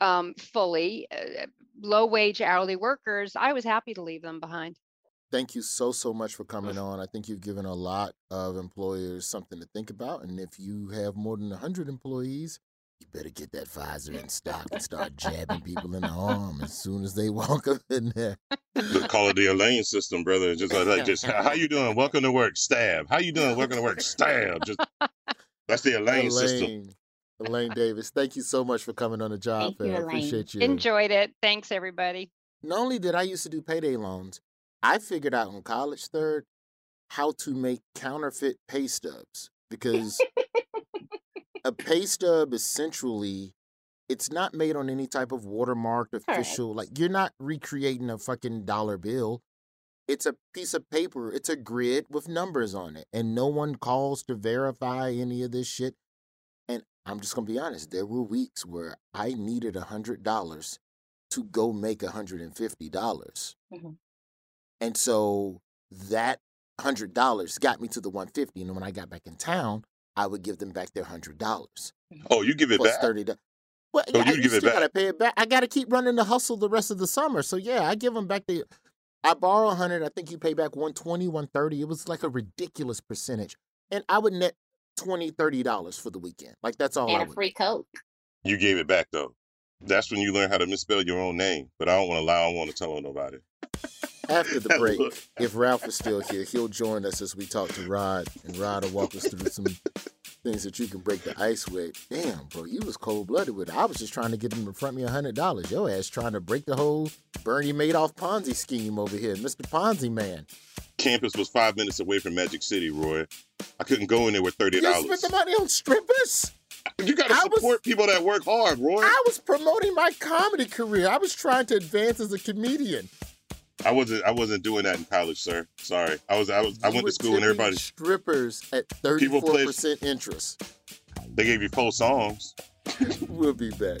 um, fully, uh, low wage hourly workers. I was happy to leave them behind. Thank you so so much for coming on. I think you've given a lot of employers something to think about, and if you have more than hundred employees, you better get that Pfizer in stock and start jabbing people in the arm as soon as they walk up in there. Just call it the Elaine system, brother. Just like, like just how you doing? Welcome to work. Stab. How you doing? Welcome to work. Stab. Just that's the Elaine, system. Elaine, Davis, thank you so much for coming on the job Thank you. I Elaine. appreciate you. Enjoyed it. Thanks, everybody. Not only did I used to do payday loans, I figured out in college third how to make counterfeit pay stubs because a pay stub essentially it's not made on any type of watermarked official like you're not recreating a fucking dollar bill it's a piece of paper it's a grid with numbers on it and no one calls to verify any of this shit i'm just gonna be honest there were weeks where i needed a hundred dollars to go make a hundred and fifty dollars Mhm. and so that hundred dollars got me to the 150 and when i got back in town i would give them back their hundred dollars Oh, you give it plus back? thirty dollars. Well, Oh, yeah, you you give it still back. gotta pay it back. I gotta keep running the hustle the rest of the summer. So yeah, I give them back the. I borrow a hundred. I think you pay back 120, 130. It was like a ridiculous percentage, and I would net 20 30 dollars for the weekend. Like that's all and a would. free coke. You gave it back though. That's when you learn how to misspell your own name. But I don't want to lie. I don't want to tell on nobody. After the break, if Ralph is still here, he'll join us as we talk to Rod, and Rod will walk us through some things that you can break the ice with. Damn, bro, you was cold blooded with it. I was just trying to get him to front me a hundred dollars. Your ass trying to break the whole Bernie Madoff Ponzi scheme over here, Mr. Ponzi man. Campus was five minutes away from Magic City, Roy. I couldn't go in there with thirty dollars. You spent the money on strippers. You gotta I was- support people that work hard, Roy. I was promoting my comedy career. I was trying to advance as a comedian. I wasn't. I wasn't doing that in college, sir. Sorry. I was. I was. I went to school and everybody. strippers at thirty-four played- percent interest. They gave you four songs. We'll be back.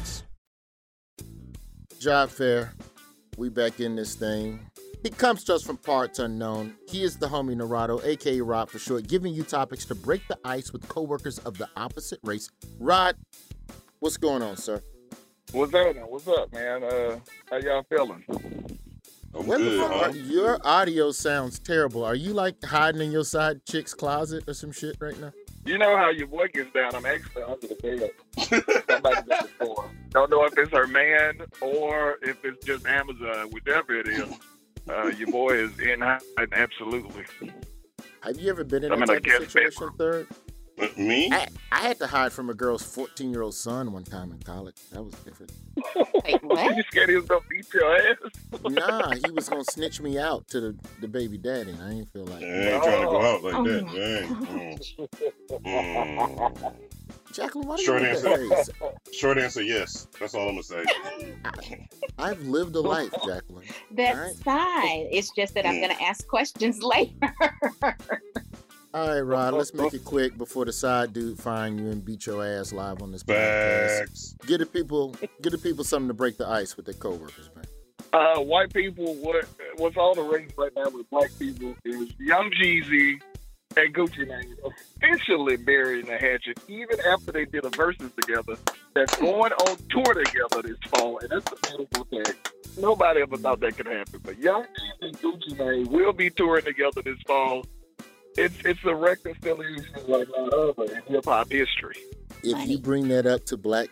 Job fair. We back in this thing. He comes to us from parts unknown. He is the homie Narado, aka Rod for short, giving you topics to break the ice with coworkers of the opposite race. Rod, what's going on, sir? What's happening? What's up, man? Uh, how y'all feeling? I'm What the good, fuck? huh? are- Your audio sounds terrible. Are you like hiding in your side chick's closet or some shit right now? You know how your boy gets down. I'm actually under the bed. Somebody got the door. Don't know if it's her man or if it's just Amazon, whichever it is. Uh, your boy is in hiding, absolutely. Have you ever been in I'm that type of situation, third? Me? I, I had to hide from a girl's 14 year old son one time in college. That was different. Wait, what? You scared he was gonna beat your ass? nah, he was gonna snitch me out to the, the baby daddy. and I didn't feel like I ain't trying to go out like Oh that. my Dang. Mm. Mm. Jacqueline, why do Short you make answer. Short answer, yes. That's all I'm gonna say. I've lived a life, Jacqueline. That's Alright. fine. It's just that I'm Mm. going to ask questions later. All right, Rod, let's make it quick before the side dude find you and beat your ass live on this podcast. Get the people, get the people something to break the ice with their coworkers, man. Uh, white people, what what's all the rage right now with black people is Young Jeezy and Gucci Mane officially burying the hatchet, even after they did a Verzuz together. That's going on tour together this fall, and that's a beautiful thing. Nobody ever thought that could happen, but Young Jeezy and Gucci Mane will be touring together this fall. It's it's a reconciliation like none other in hip hop history. If you bring that up to black,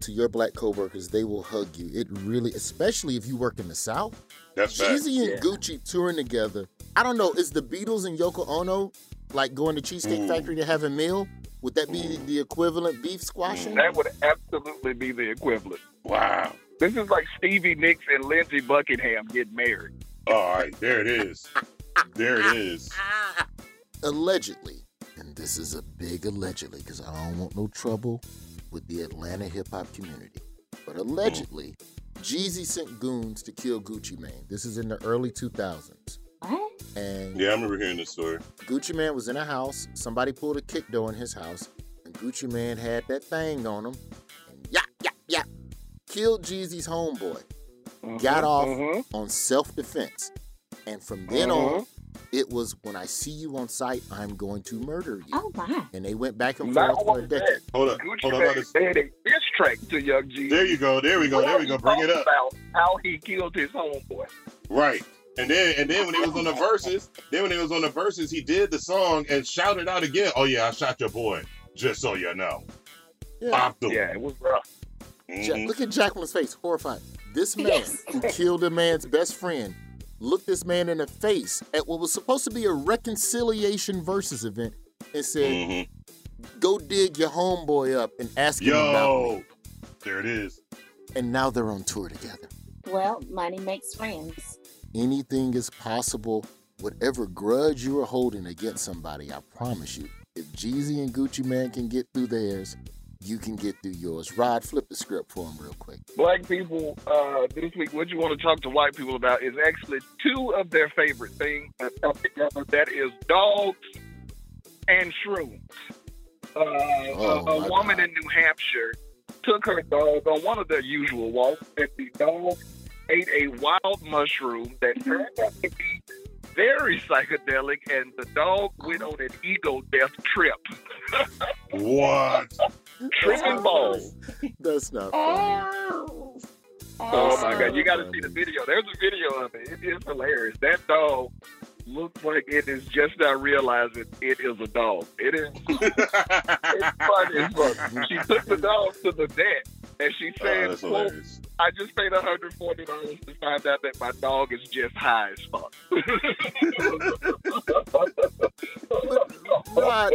to your black coworkers, they will hug you. It really, especially if you work in the South. That's facts. Jeezy and Yeah. Gucci touring together. I don't know. Is the Beatles and Yoko Ono like going to Cheesecake Mm. Factory to have a meal? Would that be the equivalent beef squashing? That would absolutely be the equivalent. Wow. This is like Stevie Nicks and Lindsey Buckingham getting married. All right, there it is. There it is. allegedly, and this is a big allegedly because I don't want no trouble with the Atlanta hip hop community, but allegedly, Jeezy sent goons to kill Gucci Mane. This is in the early 2000s. what? And Yeah, I remember hearing this story. Gucci Mane was in a house. Somebody pulled a kick door in his house, and Gucci Mane had that thing on him. And yeah, yeah, yeah. Killed Jeezy's homeboy. Got off Mhm. on self defense. And from then on, it was when I see you on site, I'm going to murder you. Oh, my. And they went back and Not forth for a only decade. that, Hold up. Gucci Hold up. Mane about this. made a diss track to Young Jeezy. There you go. There we go. There we go. Bring it up. About how he killed his homeboy. Right. And then and then when he was on the Verzuz, then when he was on the Verzuz, he did the song and shouted out again, Oh yeah, I shot your boy. Just so you know. Yeah. Popped. Yeah, it was rough. Ja- Mhm. look at Jacqueline's face, horrified. This man Yes. who killed a man's best friend looked this man in the face at what was supposed to be a reconciliation Verzuz event and said, Mhm. Go dig your homeboy up and ask him about me. Yo. There it is. And now they're on tour together. Well, money makes friends. Anything is possible. Whatever grudge you are holding against somebody, I promise you, if Jeezy and Gucci Mane can get through theirs, you can get through yours. Rod, flip the script for him real quick. Black people uh, this week, what you want to talk to white people about is actually two of their favorite things that come together. That is dogs and shrooms. Uh, Oh, a, a woman God. in New Hampshire took her dog on one of their usual walks, and the dog ate a wild mushroom that turned out to be very psychedelic, and the dog went on an ego death trip. What? Tripping balls. That's not funny. Oh, oh my god, you got to see the video. There's a video of it. It is hilarious. That dog looks like it is just not realizing it is a dog. It is it's funny as fuck. She took the dog to the vet and she Oh, said, that's quote, hilarious. I just paid $140 to find out that my dog is just high as fuck. Rod,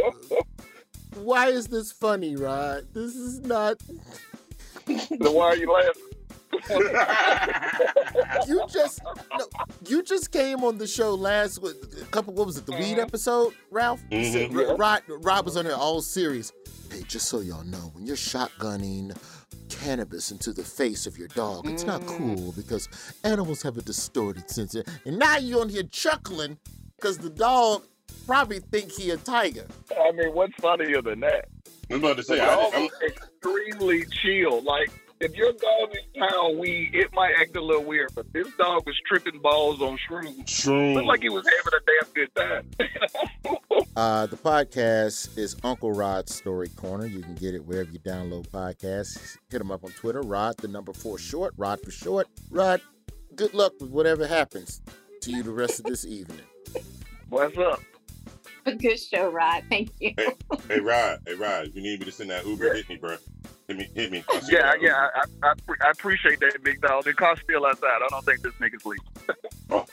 why is this funny, Rod? This is not. so why are you laughing? You just no, you just came on the show last with a couple. What was it? The weed episode, Ralph. Mhm. said- Rod, Rod was on there all serious. Hey, just so y'all know, when you're shotgunning cannabis into the face of your dog, it's not cool because animals have a distorted sense. of- And now you're on here chuckling because the dog probably think he a tiger. I mean, what's funnier than that? I'm about to say, I, dog I'm, extremely chill. Like if your dog is pound weed, it might act a little weird. But this dog was tripping balls on shrooms. Shrooms. Looked like he was having a damn good time. Uh, the podcast is Uncle Rod's Story Corner. You can get it wherever you download podcasts. Hit him up on Twitter, Rod, the number four short, Rod for short. Rod, good luck with whatever happens to you the rest of this evening. What's up? Good show, Rod. Thank you. Hey, hey, Rod. Hey, Rod. If you need me to send that Uber, hit me, bro. Hit me. Hit me. I'll Yeah, yeah, I, I, I I appreciate that, big dog. The car's still outside. I don't think this nigga's leaving.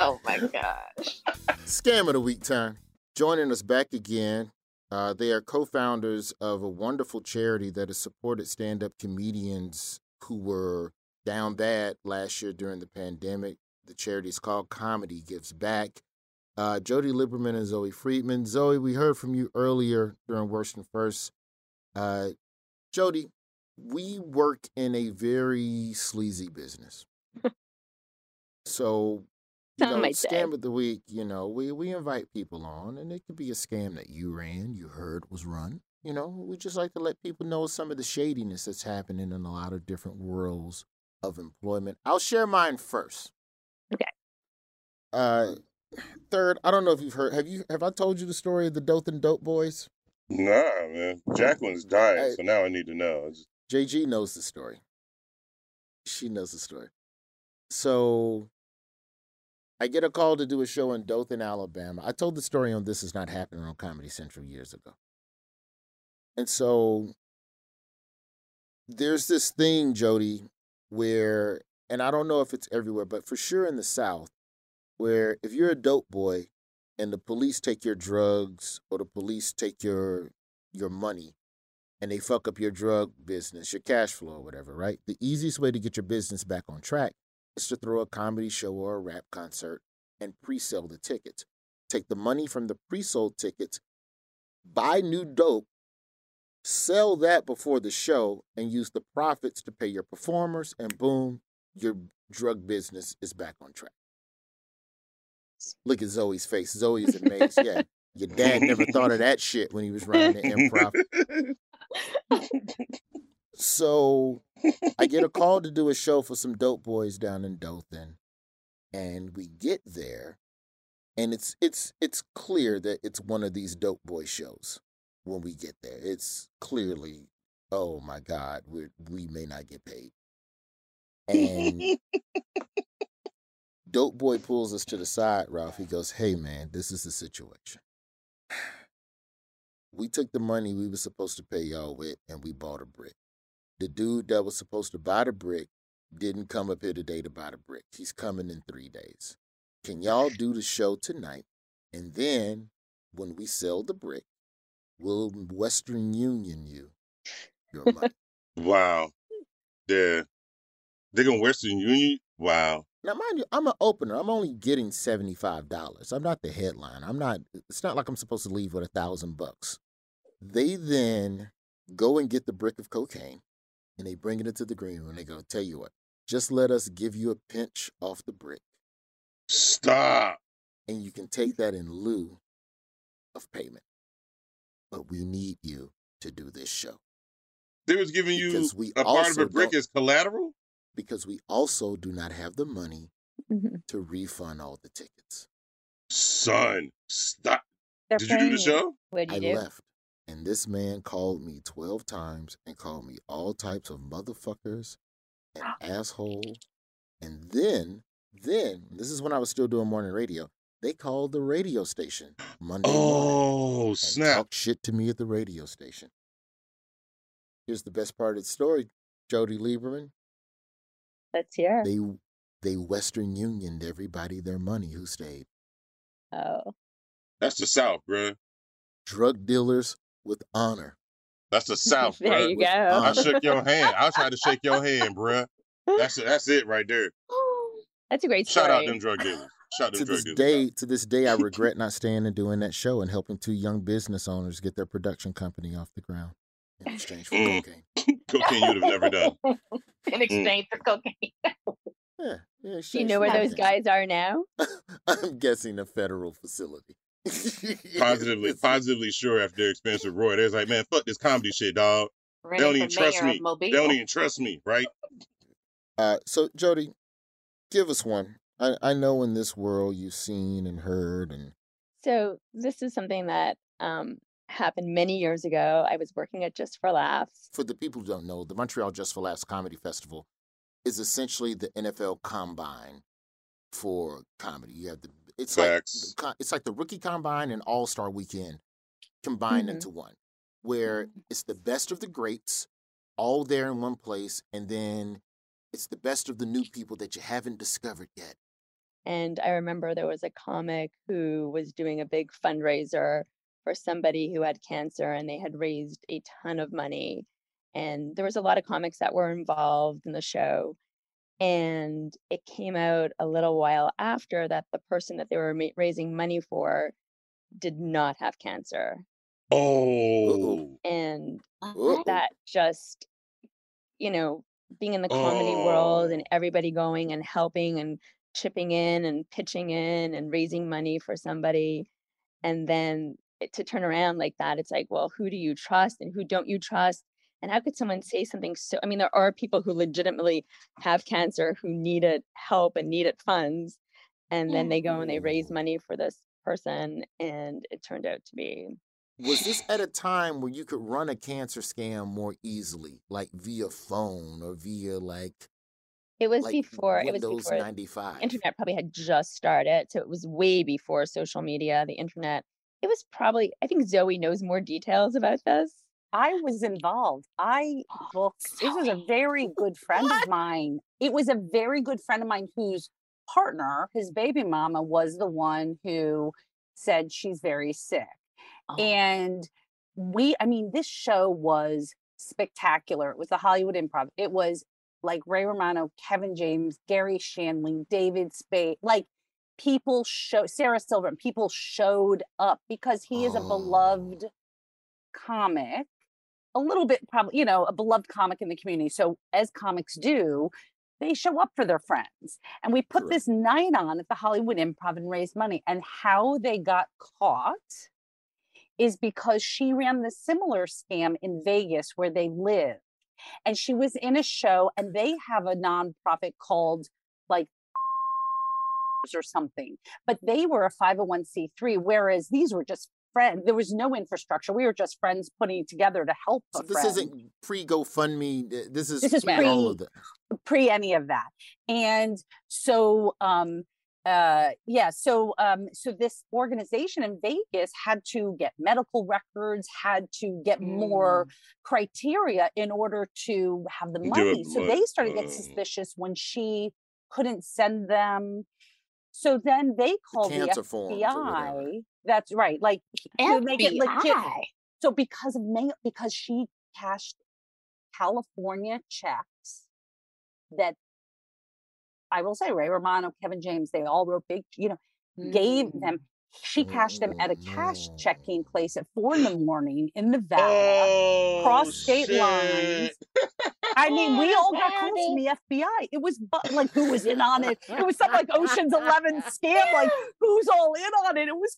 Oh my gosh. Scam of the week time. Joining us back again. Uh, they are co-founders of a wonderful charity that has supported stand-up comedians who were down bad last year during the pandemic. The charity is called Comedy Gives Back. Uh, Jody Lieberman and Zoe Friedman. Zoe, we heard from you earlier during Worst and First. Uh, Jody, we work in a very sleazy business. so you know, scam of the week, you know, we, we invite people on, and it could be a scam that you ran, you heard was run. You know, we just like to let people know some of the shadiness that's happening in a lot of different worlds of employment. I'll share mine first. Okay. Uh, third, I don't know if you've heard. Have you? Have I told you the story of the Dothan Dope Boys? Nah, man. Jacqueline's dying, Hey. so now I need to know. It's- JG knows the story. She knows the story. So I get a call to do a show in Dothan, Alabama. I told the story on This Is Not Happening on Comedy Central years ago. And so there's this thing, Jody, where, and I don't know if it's everywhere, but for sure in the South, where if you're a dope boy and the police take your drugs or the police take your your money, and they fuck up your drug business, your cash flow, or whatever, right? The easiest way to get your business back on track is to throw a comedy show or a rap concert and pre sell the tickets. Take the money from the pre sold tickets, buy new dope, sell that before the show, and use the profits to pay your performers, and boom, your drug business is back on track. Look at Zoe's face. Zoe is amazed. Yeah. Your dad never thought of that shit when he was running the improv. So I get a call to do a show for some dope boys down in Dothan. And we get there and it's it's it's clear that it's one of these dope boy shows when we get there. It's clearly, oh my God, we we may not get paid. And Dope Boy pulls us to the side, Ralph. He goes, Hey man, this is the situation. We took the money we were supposed to pay y'all with and we bought a brick. The dude that was supposed to buy the brick didn't come up here today to buy the brick. He's coming in three days. Can y'all do the show tonight? And then when we sell the brick, we'll Western Union you your money. wow. Yeah. They're going to Western Union? Wow. Now, mind you, I'm an opener. I'm only getting seventy-five dollars. I'm not the headline. I'm not. It's not like I'm supposed to leave with a thousand bucks. They then go and get the brick of cocaine, and they bring it into the green room. They go, "Tell you what, just let us give you a pinch off the brick, Stop. and you can take that in lieu of payment. But we need you to do this show They was giving you Because we a part of a brick as collateral? Because we also do not have the money Mhm. to refund all the tickets." Son, stop. They're Did you do the show? What'd I you do? left. And this man called me 12 times and called me all types of motherfuckers and asshole. And then, then, this is when I was still doing morning radio. They called the radio station Monday morning Oh, and snap. talked shit to me at the radio station. Here's the best part of the story, Jody Lieberman. Let's hear. They they Western Unioned everybody their money who stayed. Oh, That's the South, bruh. Drug dealers with honor. That's the South, there bruh. you with go. I shook your hand. I tried to shake your hand, bruh. That's it. That's it right there. That's a great story. Shout out them drug dealers. Shout out to them drug this dealers. day, to this day, I regret not staying and doing that show and helping two young business owners get their production company off the ground in exchange for Mm. cocaine. Cocaine you'd have never done. In exchange for cocaine. Yeah, yeah. Do you know where those guys are now? I'm guessing a federal facility. Positively, positively sure after their experience with Roy. they're like, man, fuck this comedy shit, dog. They don't even trust me. They don't even trust me, right? Uh, so Jody, give us one. I, I know in this world you've seen and heard and So this is something that um, happened many years ago. I was working at Just for Laughs. for the people who don't know, the Montreal Just for Laughs Comedy Festival is essentially the NFL combine for comedy. You have the it's Facts. like the, it's like the rookie combine and All Star Weekend combined Mhm. into one, where it's the best of the greats all there in one place, and then it's the best of the new people that you haven't discovered yet. And I remember there was a comic who was doing a big fundraiser for somebody who had cancer, and they had raised a ton of money. And there was a lot of comics that were involved in the show. And it came out a little while after that the person that they were ma- raising money for did not have cancer. Oh, And Uh-oh. that just, you know, being in the comedy world Oh. and everybody going and helping and chipping in and pitching in and raising money for somebody. And then it, to turn around like that, it's like, well, who do you trust and who don't you trust? And how could someone say something so? I mean, there are people who legitimately have cancer who needed help and needed funds. And then they go and they raise money for this person. And it turned out to be Was this at a time where you could run a cancer scam more easily, like via phone or via like It was like before it was before 95? internet probably had just started, so it was way before social media, the internet. It was probably I think Zoe knows more details about this. I was involved. I booked. This was a very good friend of mine. It was a very good friend of mine whose partner, his baby mama, was the one who said she's very sick. Oh. And we, I mean, this show was spectacular. It was the Hollywood Improv. It was like Ray Romano, Kevin James, Garry Shandling, David Spade, like people show Sarah Silverman, people showed up because he is a Oh. beloved comic a little bit probably you know a beloved comic in the community so as comics do they show up for their friends and we put Correct. this night on at the hollywood improv and raised money and how they got caught is because she ran the similar scam in vegas where they live and she was in a show and they have a nonprofit called like or something but they were a 501c3 whereas these were just friends there was no infrastructure we were just friends putting together to help a So this friend isn't pre GoFundMe. th- This is This is pre pre- all of that. pre any of that and so um uh yeah so um so this organization in vegas had to get medical records had to get more criteria in order to have the money up so money. they started to Uh. get suspicious when she couldn't send them so then they called the, cancer forms or whatever. FBI. That's right. Like to make it legit. So because of mail, because she cashed California checks that I will say Ray Romano, Kevin James, they all wrote big, you know, gave Mm. them. She cashed them at a cash Oh, checking place at four in the morning in Nevada. cross state shit. lines. I mean, we all got calls from the FBI. It was bu- like who was in on it? It was something like Ocean's Eleven scam. Like who's all in on it? It was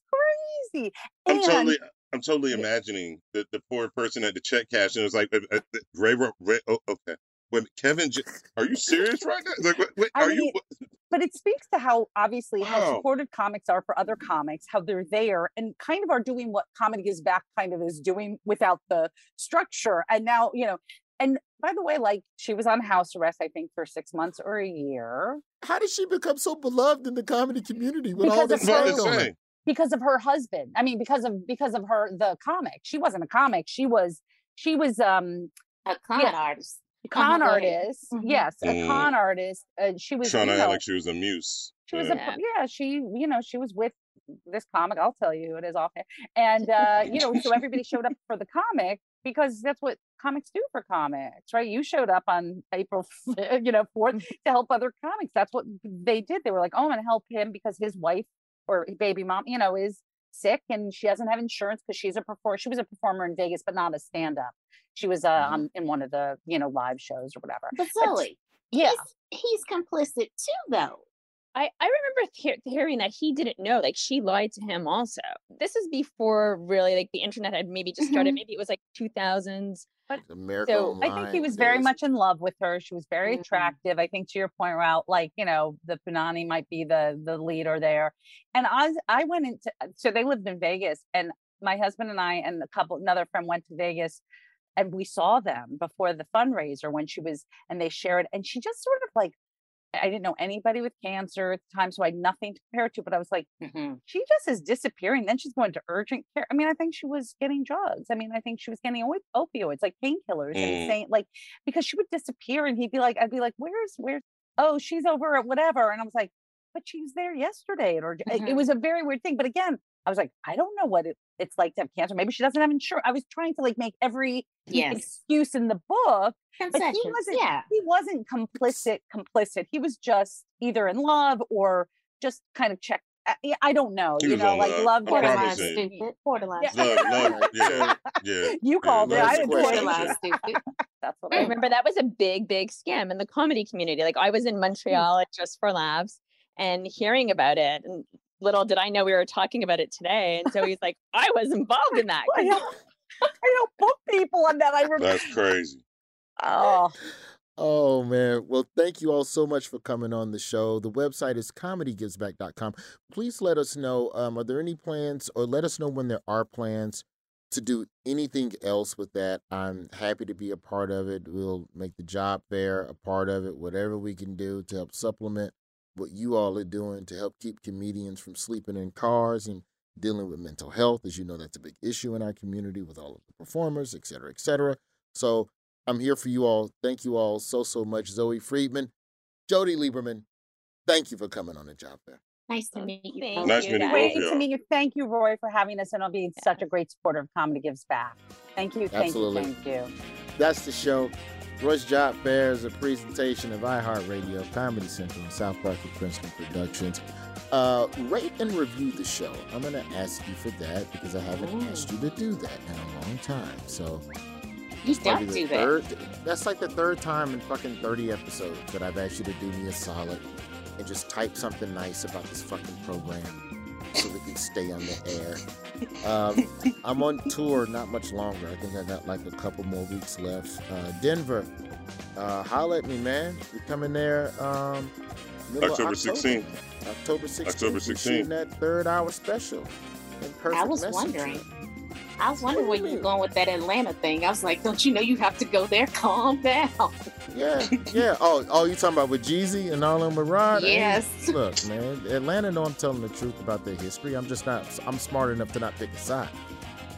crazy. I'm totally, I'm totally imagining the, the poor person at the check cash and it was like, uh, uh, Ray, Ray, Ray oh, okay. Wait, Kevin, J- are you serious right now? Like, wait, wait, I are you? mean, but it speaks to how obviously how Wow. supportive comics are for other comics, how they're there and kind of are doing what Comedy Gives Back kind of is doing without the structure. And now, you know, and by the way, like she was on house arrest, I think, for six months or a year. How did she become so beloved in the comedy community with all Because this of her- going because of her husband. I mean, because of because of her the comic. She wasn't a comic. She was she was um A con Yeah. artist. A con go ahead. artist. Mhm. Yes, a Mm. con artist. Uh, she was Trying you to act like she was a muse. she was Yeah. a Yeah. yeah she you know she was with this comic i'll tell you it is off and uh you know so everybody showed up for the comic because that's what comics do for comics right you showed up on april you know 4th to help other comics that's what they did they were like oh i'm gonna help him because his wife or baby mom you know is sick and she doesn't have insurance because she's a performer she was a performer in vegas but not a stand-up she was uh, Mhm. on in one of the you know live shows or whatever But But- Zoe, yeah he's, he's complicit too, though. I, I remember he- hearing that he didn't know, like she lied to him also. This is before really like the internet had maybe just started. Mhm. Maybe it was like 2000s. But America so I think he was very much in love with her. She was very attractive. I think to your point, Rod, like you know, the Punani might be the the leader there. And I I went into uh, so they lived in Vegas, and my husband and I and a couple another friend went to Vegas, and we saw them before the fundraiser when she was, and they shared, and she just sort of like. I didn't know anybody with cancer at the time, so I had nothing to compare it to. But I was like, she just is disappearing. Then she's going to urgent care. I mean, I think she was getting drugs. I mean, I think she was getting op- opioids, like painkillers, Mm. and saying like because she would disappear, and he'd be like, I'd be like, where's where's oh she's over at whatever, and I was like, but she was there yesterday, or it- it was a very weird thing. But again, I was like, I don't know what it, it's like to have cancer. Maybe she doesn't have insurance. I was trying to like make every Yes. excuse in the book, but he wasn't. yeah. He wasn't complicit. Complicit. He was just either in love or just kind of check. I, I don't know. He you know, like love. Borderline getting- stupid. Stupid. Borderline. Yeah. Love, love, yeah, yeah. You called it. I didn't do Borderline stupid. That's what I I remember that was a big, big scam in the comedy community. Like I was in mm. Montreal at Just for Laughs and hearing about it. And little did I know we were talking about it today. And so he's like, I was involved in that. I help, I help book people on that. I remember. That's crazy. Oh, Oh man. Well, thank you all so much for coming on the show. The website is comedygivesback.com. Please let us know um, are there any plans or let us know when there are plans to do anything else with that. I'm happy to be a part of it. We'll make the job fair a part of it, whatever we can do to help supplement what you all are doing to help keep comedians from sleeping in cars and dealing with mental health. As you know, that's a big issue in our community with all of the performers, et cetera, et cetera. So I'm here for you all. Thank you all so, so much. Zoe Friedman, Jody Lieberman, thank you for coming on the job fair. Nice to meet you. Thank both. Nice you, meeting guys. great to meet you. Thank you, Roy, for having us and on being such a great supporter of Comedy Gives Back. Thank you. Thank Absolutely. you. Thank you. That's the show. Roy's Job Fair is a presentation of iHeartRadio, Comedy Central, and South Park and Princeton Productions. Uh, rate and review the show. I'm going to ask you for that because I haven't asked you to do that in a long time. So You don't do that. third. That's like the third time in fucking 30 episodes that I've asked you to do me a solid and just type something nice about this fucking program so we can stay on the air. Um, I'm on tour not much longer. I think I got like a couple more weeks left. Uh, Denver, uh, holla at me, man. We're coming there. Um, middle of October 16th. October 16th. October We're 16th. that third hour special. in Perfect I was Messenger. wondering. I was wondering where you you were going with that Atlanta thing. I was like, don't you know you have to go there? Calm down. Yeah, yeah. Oh, oh, you talking about with Jeezy and all them with Rod? Hey, Yes. Look, man, Atlanta know I'm telling the truth about their history. I'm just not. I'm smart enough to not pick a side.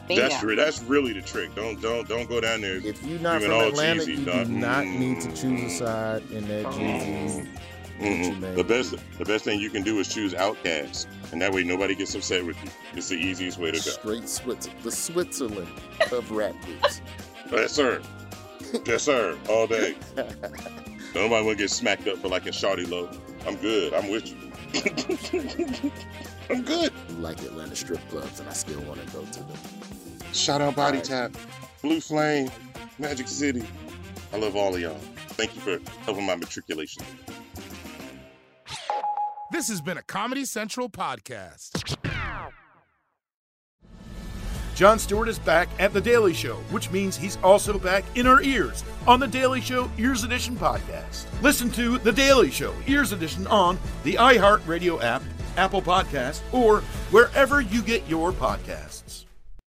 That's Bingo. re- that's really the trick. Don't don't don't go down there. If you're not Bring from Atlanta, Jeezy, you do not need to choose a side in that Jeezy. Mm-mm. man. The best the best thing you can do is choose OutKast, and that way nobody gets upset with you. It's the easiest way to go. Straight Switzerland, the Switzerland of rap groups. Oh, yes, sir. Yes, sir. All day. Nobody to get smacked up for like a Shawty Lo. I'm good. I'm with you. I'm good. Like Atlanta strip clubs, and I still want to go to them. Shout out Body Alright. Tap, Blue Flame, Magic City. I love all of y'all. Thank you for helping my matriculation. This has been a Comedy Central podcast. Jon Stewart is back at The Daily Show, which means he's also back in our ears on The Daily Show Ears Edition podcast. Listen to The Daily Show Ears Edition on the iHeartRadio app, Apple Podcast, or wherever you get your podcasts.